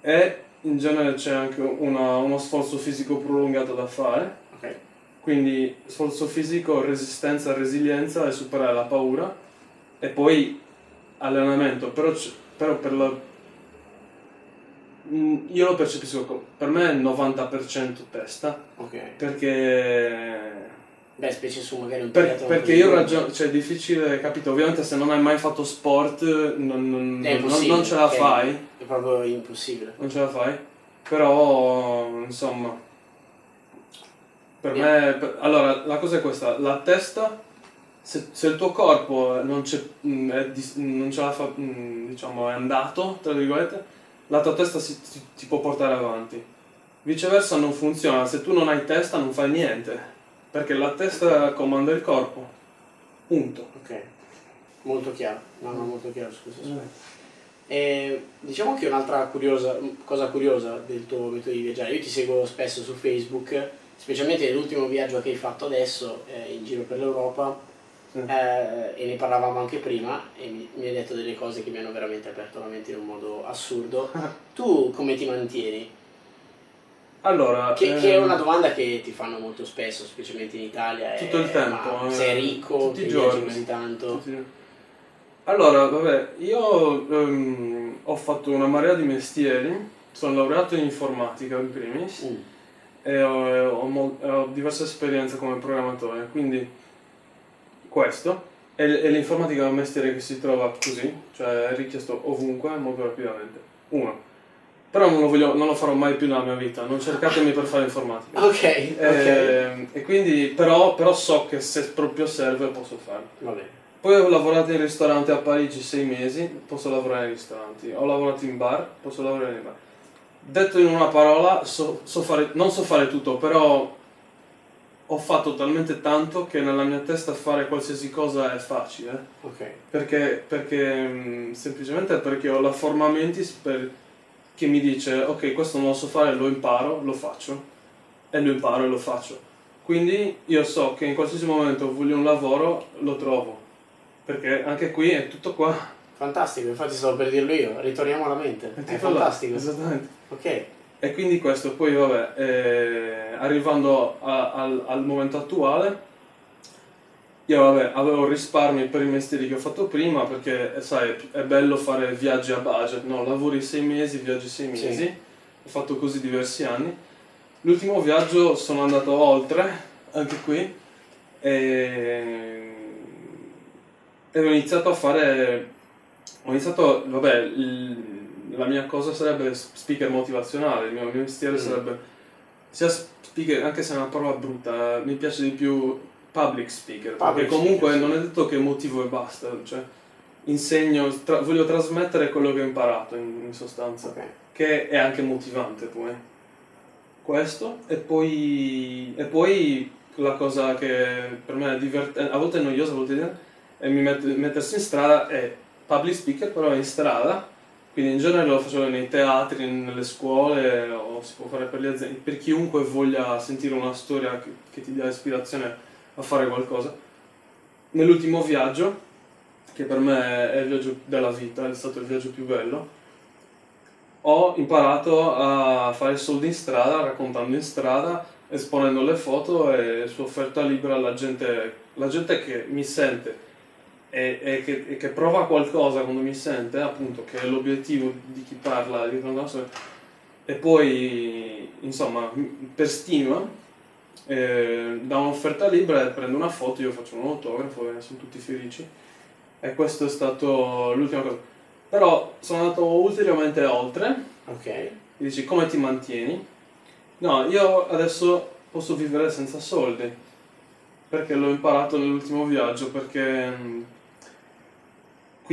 e in genere c'è anche una, uno sforzo fisico prolungato da fare. Quindi sforzo fisico, resistenza, resilienza e superare la paura. E poi allenamento, però, c- però per la... Mm, Io lo percepisco, co- per me è 90% testa, Ok. perché... Beh, specie su magari un per- perché io ragiono, cioè è difficile, capito? Ovviamente se non hai mai fatto sport non, non- È non- impossibile, non ce la fai, È proprio impossibile. non ce la fai, però insomma, per me, per- allora la cosa è questa, la testa, se, se il tuo corpo non, c'è, mm, dis- non ce la fa, mm, diciamo, è andato, tra virgolette, la tua testa si, ti, ti può portare avanti. Viceversa non funziona, se tu non hai testa non fai niente, perché la testa comanda il corpo, punto. Ok. Molto chiaro. No, no, molto chiaro questo aspetto. E diciamo che un'altra curiosa, cosa curiosa del tuo metodo di viaggiare, io ti seguo spesso su Facebook, specialmente nell'ultimo viaggio che hai fatto adesso eh, in giro per l'Europa, Sì. eh, e ne parlavamo anche prima, e mi, mi hai detto delle cose che mi hanno veramente aperto la mente in un modo assurdo. Tu come ti mantieni? Allora, Che, che è ehm, una domanda che ti fanno molto spesso, specialmente in Italia. Tutto è, il tempo, eh, sei ricco, tutti i giorni. così tanto. Sì. Allora, vabbè, io ehm, ho fatto una marea di mestieri, sono laureato in informatica in primis Mm. E ho, ho e ho diverse esperienze come programmatore, quindi questo. E, e l'informatica è un mestiere che si trova così, cioè è richiesto ovunque, molto rapidamente. Uno. Però non lo, voglio- non lo farò mai più nella mia vita, non cercatemi per fare informatica. Ok, ok. Ehm, e quindi, però, però so che se proprio serve posso farlo. Va bene. Poi ho lavorato in ristorante a Parigi sei mesi, posso lavorare in ristoranti. Ho lavorato in bar, posso lavorare in bar. Detto in una parola, so, so fare, non so fare tutto, però ho fatto talmente tanto che nella mia testa fare qualsiasi cosa è facile. Ok. Perché, perché mh, semplicemente perché ho la forma mentis per, che mi dice ok questo non lo so fare, lo imparo, lo faccio. E lo imparo e lo faccio. Quindi io so che in qualsiasi momento voglio un lavoro, lo trovo. Perché anche qui è tutto qua. Fantastico, infatti stavo per dirlo io, ritorniamo alla mente. È, là. fantastico. Esattamente. Ok. E quindi questo, poi vabbè, eh, arrivando a- al, al momento attuale, io vabbè, avevo risparmi per i mestieri che ho fatto prima, perché sai, è bello fare viaggi a budget, no? Lavori sei mesi, viaggi sei Sì. mesi, ho fatto così diversi anni. L'ultimo viaggio sono andato oltre, anche qui, e, e ho iniziato a fare, ho iniziato, vabbè, il- la mia cosa sarebbe speaker motivazionale, il mio, il mio mestiere Mm. sarebbe sia speaker, anche se è una parola brutta, mi piace di più public speaker, Public perché comunque speaker, non è detto che motivo e basta, cioè insegno, tra- voglio trasmettere quello che ho imparato in, in sostanza, Ok. che è anche motivante poi. Questo e poi, e poi la cosa che per me è divertente, a volte è noiosa, a volte è, è mi met- mettersi in strada è public speaker però in strada, quindi in genere lo facevo nei teatri, nelle scuole o si può fare per le aziende, per chiunque voglia sentire una storia che, che ti dia ispirazione a fare qualcosa. Nell'ultimo viaggio, che per me è il viaggio della vita, è stato il viaggio più bello, ho imparato a fare soldi in strada, raccontando in strada, esponendo le foto e su offerta libera alla gente, la gente che mi sente e, e che, e che prova qualcosa quando mi sente, appunto, che è l'obiettivo di chi parla, di parla, e poi, insomma, per stima, eh, da un'offerta libera prendo una foto, io faccio un autografo e sono tutti felici. E questo è stato l'ultima cosa. Però sono andato ulteriormente oltre, Ok. mi dici come ti mantieni? No, io adesso posso vivere senza soldi, perché l'ho imparato nell'ultimo viaggio, perché mm,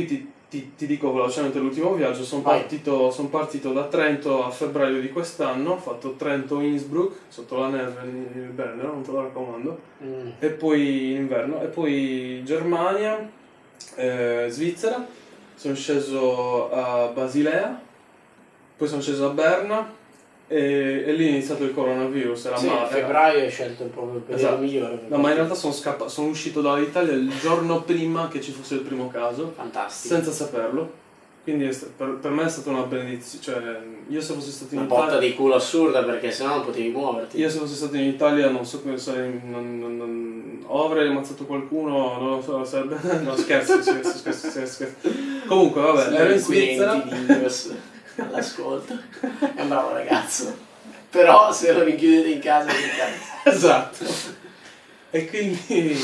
qui ti, ti- ti dico velocemente l'ultimo viaggio, sono partito, son partito da Trento a febbraio di quest'anno, ho fatto Trento-Innsbruck, sotto la neve in Brennero, non te lo raccomando, Mm. e poi in inverno, e poi Germania, eh, Svizzera, sono sceso a Basilea, poi sono sceso a Berna e, e lì è iniziato il coronavirus. Era Sì, a febbraio hai scelto proprio il periodo Esatto. migliore. No, ma in realtà sono, scappa- sono uscito dall'Italia il giorno prima che ci fosse il primo caso, Fantastico. senza saperlo. Quindi è sta- per, per me è stata una benedizione. Cioè, io se fossi stato in Una botta Italia. di culo assurda perché sennò non potevi muoverti. Io se fossi stato in Italia non so come sarei. Non, non, non- o avrei ammazzato qualcuno, non lo so, sarebbe. No, scherzo, scherzo, scherzo, scherzo, scherzo. Comunque, vabbè, Sì, ero in Svizzera. all'ascolto. È un bravo ragazzo. Però se lo rinchiudete in casa che cazzo. Esatto. E quindi,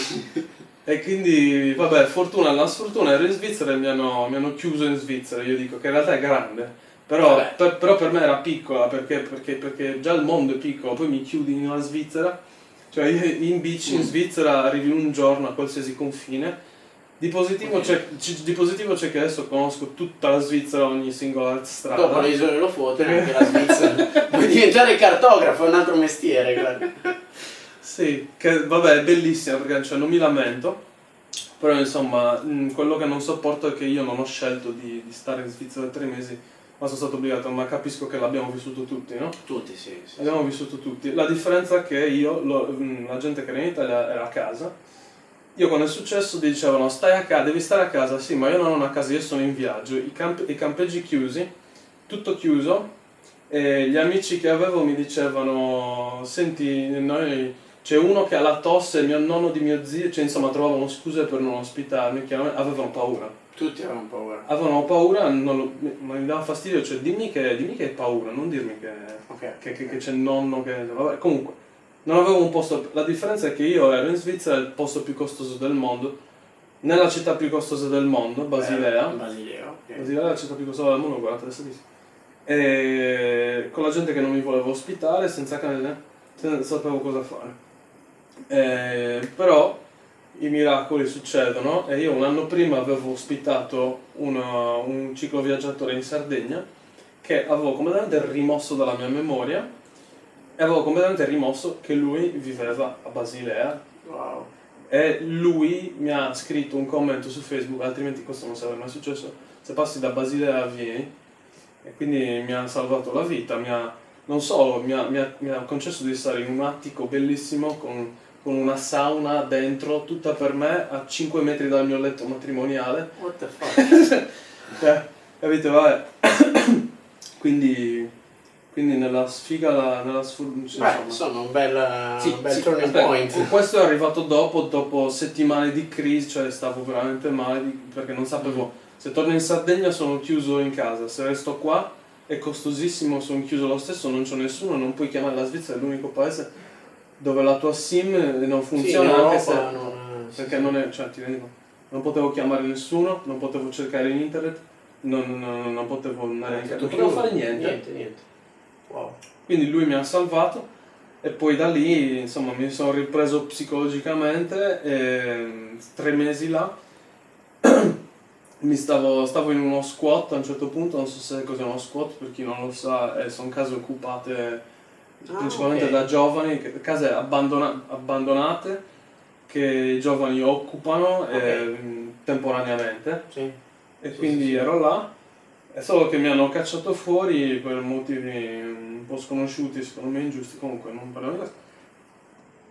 e quindi, vabbè, fortuna, la sfortuna ero in Svizzera e mi hanno, mi hanno chiuso in Svizzera. Io dico che in realtà è grande. Però per, però per me era piccola perché, perché, perché già il mondo è piccolo, poi mi chiudi in una Svizzera. Cioè io in bici in Mm. Svizzera arrivi un giorno a qualsiasi confine. Di positivo, c'è, di positivo c'è che adesso conosco tutta la Svizzera, ogni singola strada. Dopo le isole lo fotono anche la Svizzera. Puoi diventare cartografo, è un altro mestiere, guarda. Sì, che vabbè è bellissima perché cioè, non mi lamento, però insomma mh, quello che non sopporto è che io non ho scelto di, di stare in Svizzera tre mesi, ma sono stato obbligato, ma capisco che l'abbiamo vissuto tutti, no? Tutti, sì. sì. L'abbiamo vissuto tutti. La differenza è che io, lo- mh, la gente che era in Italia era a casa, io quando è successo dicevano stai a casa, devi stare a casa, sì, ma io non ho una casa, io sono in viaggio, i, camp- i campeggi chiusi, tutto chiuso, e gli amici che avevo mi dicevano, senti, noi c'è uno che ha la tosse, mio nonno di mio zio, cioè insomma trovavano scuse per non ospitarmi, chiaramente avevano paura. Tutti avevano paura. Avevano paura, non ma mi dava fastidio, cioè dimmi che, dimmi che hai paura, non dirmi che, Ok. che, che- che c'è il nonno che... Vabbè, comunque, non avevo un posto... La differenza è che io ero in Svizzera, il posto più costoso del mondo, nella città più costosa del mondo, Basilea. Eh, Basilea, ok. Basilea è la città più costosa del mondo, guardate adesso di E con la gente che non mi voleva ospitare, senza cane, senza sapevo cosa fare. Eh, però i miracoli succedono e io un anno prima avevo ospitato una- un cicloviaggiatore in Sardegna che avevo completamente rimosso dalla mia memoria e avevo completamente rimosso che lui viveva a Basilea Wow. e lui mi ha scritto un commento su Facebook, altrimenti questo non sarebbe mai successo, se passi da Basilea vieni e quindi mi ha salvato la vita, mi ha, non solo, mi ha, mi ha- mi ha concesso di stare in un attico bellissimo con, con una sauna dentro, tutta per me, a 5 metri dal mio letto matrimoniale, What the fuck? eh, capito? Vabbè. quindi, quindi nella sfiga, la- nella sfortuna... Beh, insomma, un bel, Sì, un bel sì, turning aspetta, point. Questo è arrivato dopo, dopo settimane di crisi, cioè stavo veramente male di- perché non sapevo. Mm. Se torno in Sardegna sono chiuso in casa, se resto qua è costosissimo, sono chiuso lo stesso, non c'è nessuno, non puoi chiamare la Svizzera, è l'unico paese dove la tua SIM non Sì, funziona in anche se. Non- sì, perché sì. non è. cioè ti rendi conto? Non potevo chiamare nessuno, non potevo cercare in internet, non, non- non potevo andare in casa, non potevo fare niente. Niente, niente. Wow. Quindi lui mi ha salvato e poi da lì insomma mi sono ripreso psicologicamente e tre mesi là mi stavo, stavo in uno squat a un certo punto, non so se cos'è uno squat per chi non lo sa, eh, sono case occupate Ah, principalmente ok. da giovani, case abbandona- abbandonate che i giovani occupano eh, mh, temporaneamente Sì. e Sì, quindi sì. ero là, è solo che mi hanno cacciato fuori per motivi un po' sconosciuti, secondo me ingiusti, comunque non parliamo di questo.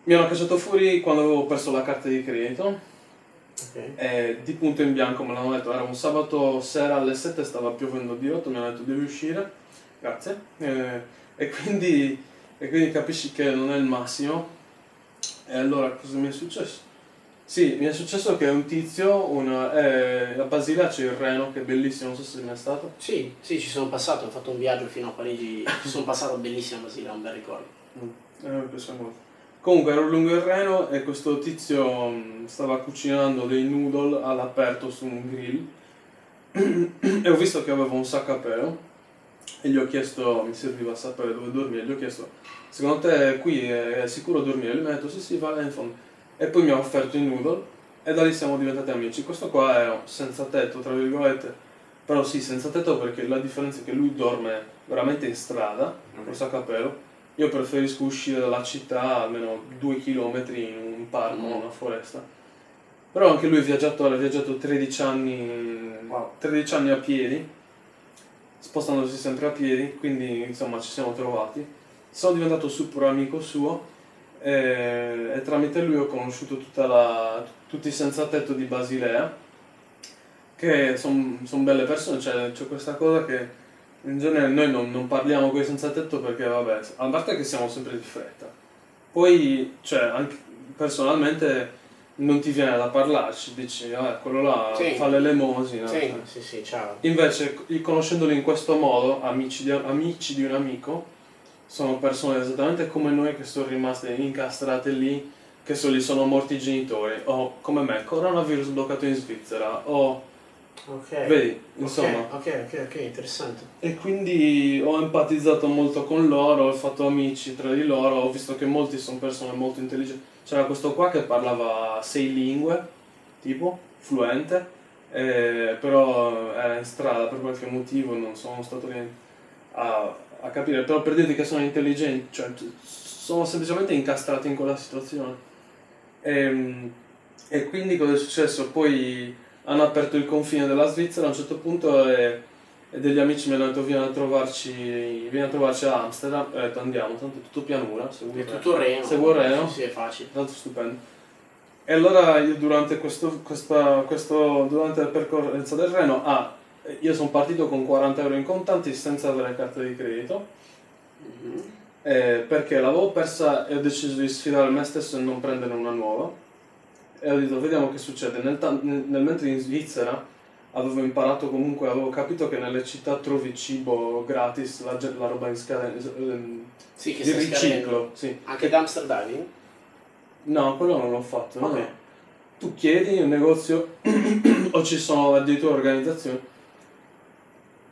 Mi hanno cacciato fuori quando avevo perso la carta di credito Ok. e di punto in bianco me l'hanno detto, era un sabato sera alle 7, stava piovendo di 8, mi hanno detto devi uscire, grazie, Eh, e, quindi, e quindi capisci che non è il massimo. E allora cosa mi è successo? Sì, mi è successo che un tizio, una, eh, a Basilea c'è il Reno che è bellissimo, non so se sei mai stato. Sì, sì, ci sono passato, ho fatto un viaggio fino a Parigi, ci sono passato bellissima Basilea, un bel ricordo. Eh, mi piace molto. Comunque ero lungo il Reno e questo tizio mh, stava cucinando dei noodle all'aperto su un grill e ho visto che aveva un sacco a pelo e gli ho chiesto, mi serviva a sapere dove dormire, gli ho chiesto, secondo te qui è sicuro dormire? Lui mi ha detto sì sì, vai là in fondo. E poi mi ha offerto i noodle e da lì siamo diventati amici. Questo qua è senza tetto, tra virgolette, però sì, senza tetto perché la differenza è che lui dorme veramente in strada, con un sacco a pelo, io preferisco uscire dalla città almeno due chilometri in un parco, Mm. una foresta. Però anche lui è viaggiatore, ha viaggiato 13 anni Wow. 13 anni a piedi, spostandosi sempre a piedi, quindi insomma ci siamo trovati. Sono diventato super amico suo e, e tramite lui ho conosciuto tutta la- tutti i senza tetto di Basilea, che sono belle persone, cioè c'è questa cosa che in genere noi non, non parliamo con i senza tetto perché vabbè, a parte che siamo sempre di fretta, poi cioè anche personalmente non ti viene da parlarci, dici vabbè quello là Sì. fa l'elemosina. Sì, sì, sì, ciao. Invece, conoscendoli in questo modo, amici di, amici di un amico, sono persone esattamente come noi che sono rimaste incastrate lì, che so, gli sono morti i genitori, o come me, coronavirus bloccato in Svizzera, o Ok. vedi, insomma. Ok, ok, ok, ok, interessante. E quindi ho empatizzato molto con loro, ho fatto amici tra di loro, ho visto che molti sono persone molto intelligenti. C'era questo qua che parlava sei lingue, tipo, fluente, eh, però era in strada per qualche motivo, non sono stato lì a, a capire. Però per dirti che sono intelligenti, cioè sono semplicemente incastrati in quella situazione. E, e quindi cosa è successo? Poi hanno aperto il confine della Svizzera a un certo punto e, e degli amici mi hanno detto vieni a trovarci, vieni a trovarci a Amsterdam ho detto andiamo, tanto è tutto pianura, seguo È il tutto reno. Seguo il reno. Sì, sì, è facile. Tanto stupendo. E allora io durante questo, questa, questo durante la percorrenza del Reno, ah, io sono partito con 40 euro in contanti senza avere carta di credito, Mhm. eh, perché l'avevo persa e ho deciso di sfidare me stesso e non prendere una nuova. E ho detto, vediamo che succede. Nel, ta- nel- mentre in Svizzera avevo imparato comunque, avevo capito che nelle città trovi cibo gratis, la, la roba in scadenza, ehm, Sì, che di riciclo, sì. Anche dumpster diving? No, quello non l'ho fatto. no, Ok. no. Tu chiedi in un negozio o ci sono addirittura organizzazioni.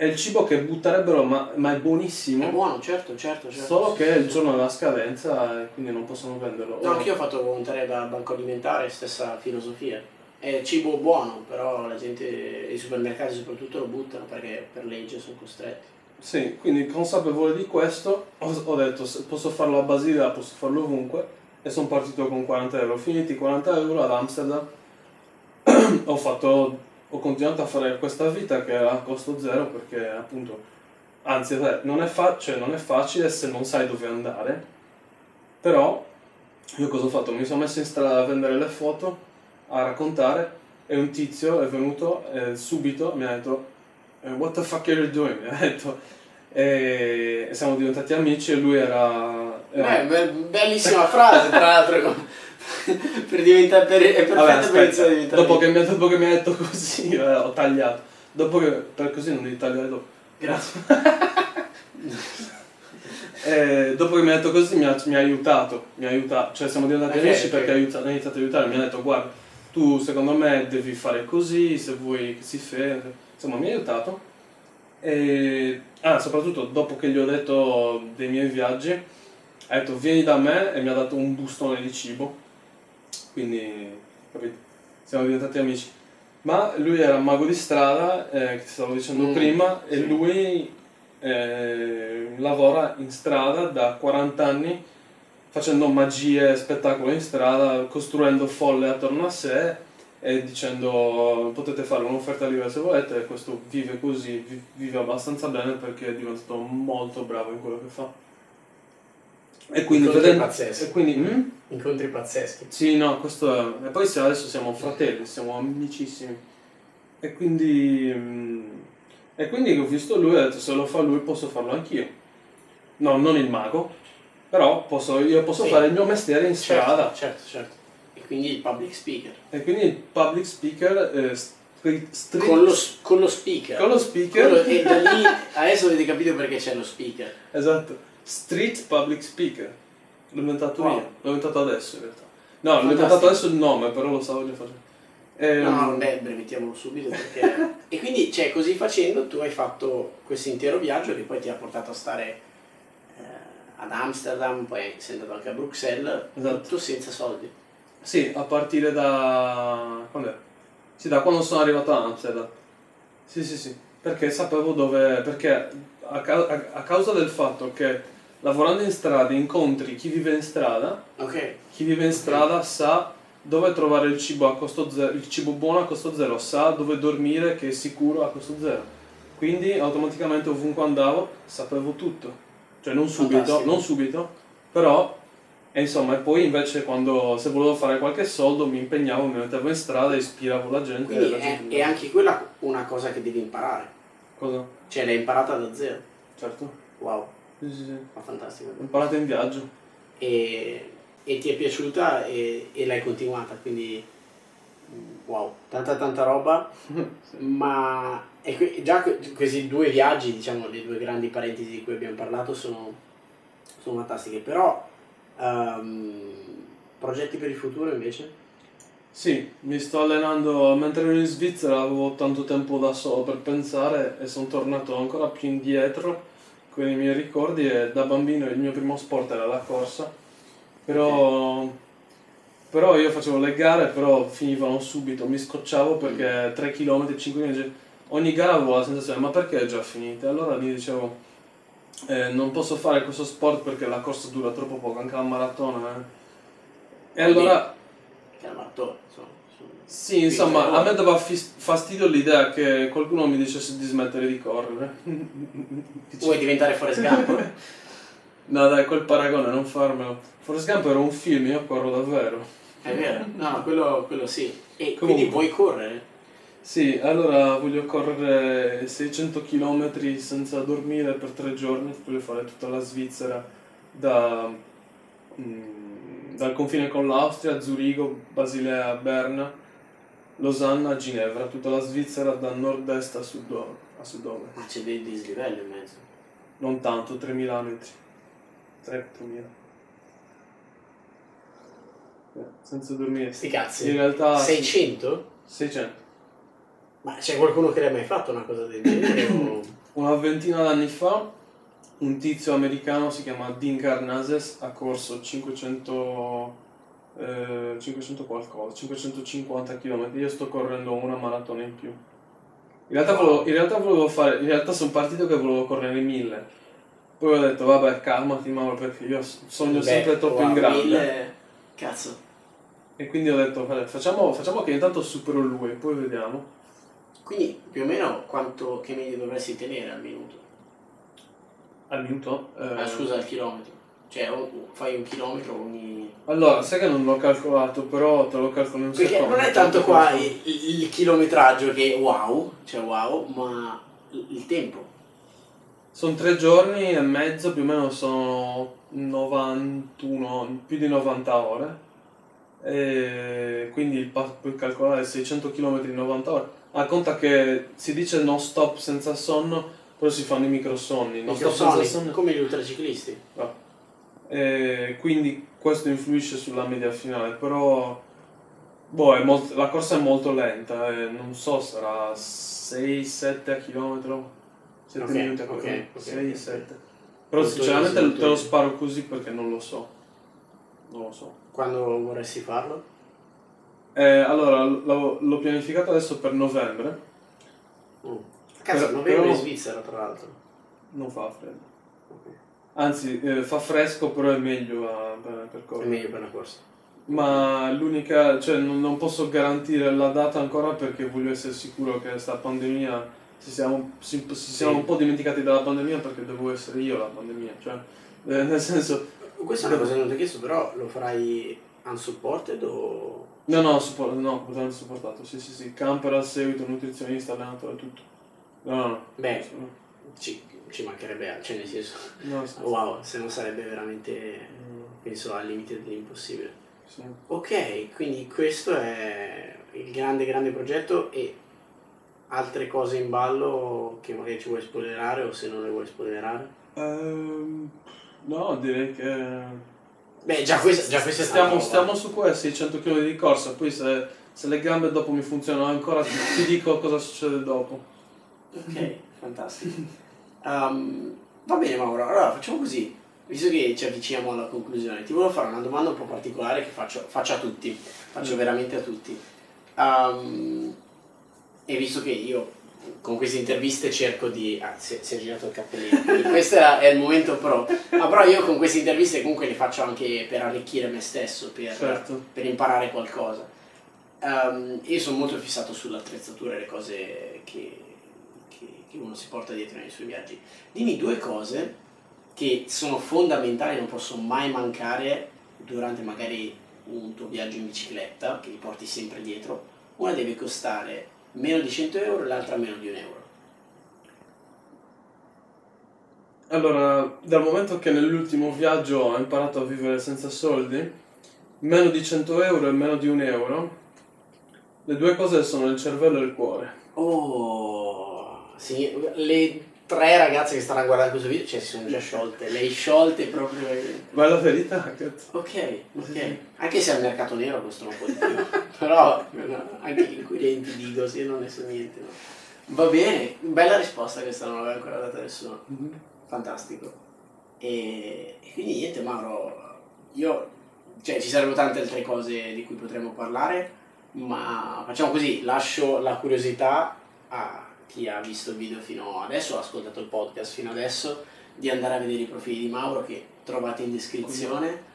È il cibo che butterebbero, ma, ma è buonissimo. È buono, certo, certo, certo. Solo Sì, che sì, il giorno della scadenza e quindi non possono venderlo. No, anch'io ho fatto volontariato al banco alimentare, stessa filosofia. È cibo buono, però la gente, i supermercati soprattutto lo buttano perché per legge sono costretti. Sì, quindi consapevole di questo ho, ho detto se posso farlo a Basilea, posso farlo ovunque e sono partito con 40 euro. Finiti i 40 euro ad Amsterdam ho fatto ho continuato a fare questa vita che era a costo zero perché appunto anzi beh, non è, fa- cioè, non è facile se non sai dove andare però io cosa ho fatto? Mi sono messo in strada a vendere le foto a raccontare e un tizio è venuto e subito mi ha detto eh, what the fuck are you doing? mi ha detto e e siamo diventati amici e lui era, era- Beh, be- bellissima frase, tra l'altro. per diventare per, è perfetta Vabbè, per iniziare a diventare dopo che, mi ha, dopo che mi ha detto così, ho tagliato. Dopo che, per così non devi tagliare dopo. Grazie. Eh, dopo che mi ha detto così mi ha, mi ha aiutato, mi ha aiutato, cioè siamo diventati Ok, amici ok. perché ha aiutato, iniziato a aiutare, mi ha detto guarda, tu secondo me devi fare così, se vuoi che si fa, insomma mi ha aiutato. E, ah, soprattutto dopo che gli ho detto dei miei viaggi, ha detto vieni da me e mi ha dato un bustone di cibo, quindi capito, siamo diventati amici. Ma lui era un mago di strada, eh, che ti stavo dicendo Mm, prima, e sì. lui eh, lavora in strada da 40 anni facendo magie e spettacolo in strada, costruendo folle attorno a sé e dicendo potete fare un'offerta libera se volete e questo vive così, vi- vive abbastanza bene perché è diventato molto bravo in quello che fa. E quindi, Incontri vedendo- pazzeschi. e quindi mm? Incontri pazzeschi. sì, no, questo è... E poi adesso siamo fratelli, siamo amicissimi. E quindi... mm, E quindi ho visto lui e ho detto se lo fa lui posso farlo anch'io. No, non il mago, però posso, io posso Sì. fare il mio mestiere in strada. Certo, certo, certo. E quindi il public speaker. E quindi il public speaker, eh, street, Con lo, con lo speaker. con lo speaker, Quello- e da lì adesso avete capito perché c'è lo speaker. esatto, street public speaker. L'ho inventato Wow. io, l'ho inventato adesso in realtà. No, l'ho inventato adesso il nome, però lo stavo già facendo. Ehm, No, beh, brevettiamolo subito perché... e quindi, cioè, così facendo tu hai fatto questo intero viaggio che poi ti ha portato a stare eh, ad Amsterdam, poi sei andato anche a Bruxelles, Esatto. tutto senza soldi. Sì, a partire da... quando? Sì, da quando sono arrivato a Amsterdam. Sì, sì, sì. Perché sapevo dove... Perché a, ca- a causa del fatto che lavorando in strada incontri chi vive in strada, Ok, chi vive in strada sa dove trovare il cibo, a costo zero, il cibo buono a costo zero, sa dove dormire che è sicuro a costo zero. Quindi automaticamente ovunque andavo sapevo tutto. Cioè non subito, Fantastico. non subito, però e insomma, e poi invece quando se volevo fare qualche soldo mi impegnavo, mi mettevo in strada, ispiravo la gente. Quindi e la è, è anche quella una cosa che devi imparare. Cosa? Cioè l'hai imparata da zero. Certo. Wow, Sì, sì, sì. ma fantastico. Ho imparato in viaggio. E, e ti è piaciuta e, e l'hai continuata, quindi wow, tanta tanta roba. Ma que- già que- questi due viaggi, diciamo, le due grandi parentesi di cui abbiamo parlato sono, sono fantastiche. Però ehm, progetti per il futuro invece? Sì, mi sto allenando, mentre ero in Svizzera avevo tanto tempo da solo per pensare e sono tornato ancora più indietro con i miei ricordi e da bambino il mio primo sport era la corsa, però, però io facevo le gare però finivano subito, mi scocciavo perché 3 km, 5 km, ogni gara avevo la sensazione ma perché è già finita? Allora mi dicevo eh, non posso fare questo sport perché la corsa dura troppo poco, anche la maratona. eh. E allora... Che era maratona, insomma. Sì, insomma, a me dava fis- fastidio l'idea che qualcuno mi dicesse di smettere di correre. Vuoi diventare Forrest Gump? No, dai, quel paragone, non farmelo. Forrest Gump era un film, io corro davvero. È vero? No, quello, quello sì. E Comunque. quindi vuoi correre? Sì, allora voglio correre 600 km senza dormire per tre giorni. Voglio fare tutta la Svizzera da, mm, dal confine con l'Austria, Zurigo, Basilea, Berna, Losanna, Ginevra. Tutta la Svizzera da nord-est a sud- a sud-ovest. Ma c'è dei dislivelli in mezzo. Non tanto, 3000 metri. 3-4000. Eh, Senza dormire. Sti cazzi. In realtà 600? 600. Ma c'è qualcuno che l'ha mai fatto una cosa del genere? o- Una ventina d'anni fa un tizio americano si chiama Dean Carnazes ha corso 500, eh, 500 qualcosa, 550 km. Io sto correndo una maratona in più. In realtà, volevo, in realtà volevo fare, in realtà sono partito che volevo correre 1000. Poi ho detto, vabbè, calmati Mauro, perché io sogno Beh, sempre troppo wow, in grande. mille- Cazzo. E quindi ho detto, vabbè, facciamo, facciamo che intanto supero lui, poi vediamo. Quindi più o meno quanto che media dovresti tenere al minuto? Al minuto? eh, Ah, scusa, al chilometro. Cioè, fai un chilometro ogni... Allora, sai che non l'ho calcolato, però te lo calcolo in un Perché secondo. non è tanto qua il, il chilometraggio che wow, cioè wow, ma il tempo. Sono tre giorni e mezzo, più o meno sono 91, più di 90 ore. E quindi puoi calcolare 600 km in 90 ore. Ah, conta che si dice non stop senza sonno, però si fanno i microsonni. Non stop senza sonno. come gli ultraciclisti. No. E quindi questo influisce sulla media finale, però boh, è molt- la corsa è molto lenta, e non so, sarà 6-7 km, 7 Ok, minuti a ok, correre, ok, 6-7. ok. Però Molto sinceramente te lo molto sparo così perché non lo so. Non lo so. Quando vorresti farlo? Eh, allora, l'ho, l'ho pianificato adesso per novembre, Mm. Cazzo, novembre però- in Svizzera, tra l'altro. non fa freddo. Ok. Anzi, eh, fa fresco, però è meglio a- per, per È correre. meglio per una corsa. Ma l'unica, cioè non, non posso garantire la data ancora perché voglio essere sicuro che sta pandemia, ci siamo, si, si siamo un po' dimenticati della pandemia perché devo essere io la pandemia, cioè eh, nel senso, Questa è una cosa che non ti ho chiesto, però lo farai unsupported o... no no, support, no, supportato, sì sì sì, camper al seguito, nutrizionista, allenatore, tutto. No, no, no. Beh, ci, ci mancherebbe, cioè nel senso... No, sì, Wow, se no sarebbe veramente, Mm, penso, al limite dell'impossibile. sì. Ok, quindi questo è il grande grande progetto e altre cose in ballo che magari ci vuoi spoilerare o se non le vuoi spoilerare? Ehm, no, direi che... Beh, già questa, già questa è stiamo, stiamo su qua 600 km di corsa, poi se, se le gambe dopo mi funzionano ancora ti, ti dico cosa succede dopo. Ok, fantastico. Um, va bene Mauro, allora facciamo così, visto che ci avviciniamo alla conclusione, ti volevo fare una domanda un po' particolare che faccio, faccio a tutti, faccio Mm. veramente a tutti. Um, e visto che io con queste interviste cerco di... Ah, si, si è girato il cappellino. Questo è, il momento pro. Ma però io con queste interviste comunque le faccio anche per arricchire me stesso, per, Certo. per imparare qualcosa. Ehm, io sono molto fissato sull'attrezzatura e le cose che, che, uno si porta dietro nei suoi viaggi. Dimmi due cose che sono fondamentali, non possono mai mancare durante magari un tuo viaggio in bicicletta, che li porti sempre dietro. Una deve costare meno di 100 euro e l'altra meno di un euro. Allora, dal momento che nell'ultimo viaggio ho imparato a vivere senza soldi, meno di 100 euro e meno di un euro, le due cose sono il cervello e il cuore. Oh, sì, le tre ragazze che stanno guardando questo video, cioè si sono già sciolte, le hai sciolte proprio. Ma è la verità, cazzo. Ok, ok. Anche se al mercato nero costano un po' di più, però anche gli inquirenti dico, sì, non ne so niente. no. Va bene, bella risposta questa, non l'aveva ancora data nessuno. Fantastico. E, e quindi niente, Mauro, io, cioè ci sarebbero tante altre cose di cui potremmo parlare, ma facciamo così, lascio la curiosità a chi ha visto il video fino adesso, ha ascoltato il podcast fino adesso, di andare a vedere i profili di Mauro che trovate in descrizione.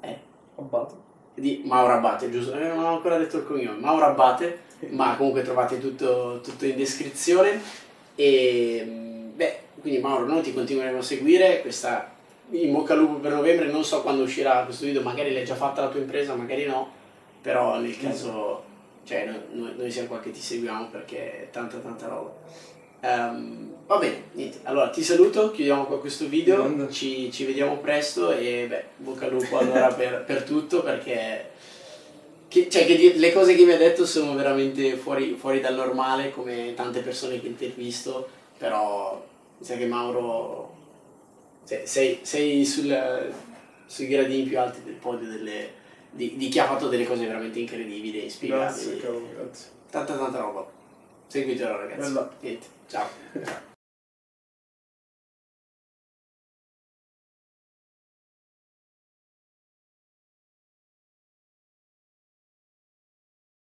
Eh, Abbato. di Mauro Abate, giusto? Eh, non ho ancora detto il cognome, Mauro Abate, ma comunque trovate tutto, tutto in descrizione. E beh, quindi Mauro, noi ti continueremo a seguire. Questa in bocca al lupo per novembre, non so quando uscirà questo video, magari l'hai già fatta la tua impresa, magari no, però nel caso, cioè, noi, noi- siamo qua che ti seguiamo perché è tanta tanta roba. Ehm, va bene, niente. Allora ti saluto, chiudiamo qua questo video, ci, ci vediamo presto e beh, bocca al lupo allora per, per tutto perché che, cioè, che le cose che mi ha detto sono veramente fuori, fuori dal normale come tante persone che intervisto, però mi sa che Mauro cioè, sei, sei sul- sui gradini più alti del podio delle- di, di chi ha fatto delle cose veramente incredibili e Grazie, inspiegabili. cavolo, grazie. Tanta tanta roba. Seguitelo ragazzi. Bella. Niente, ciao.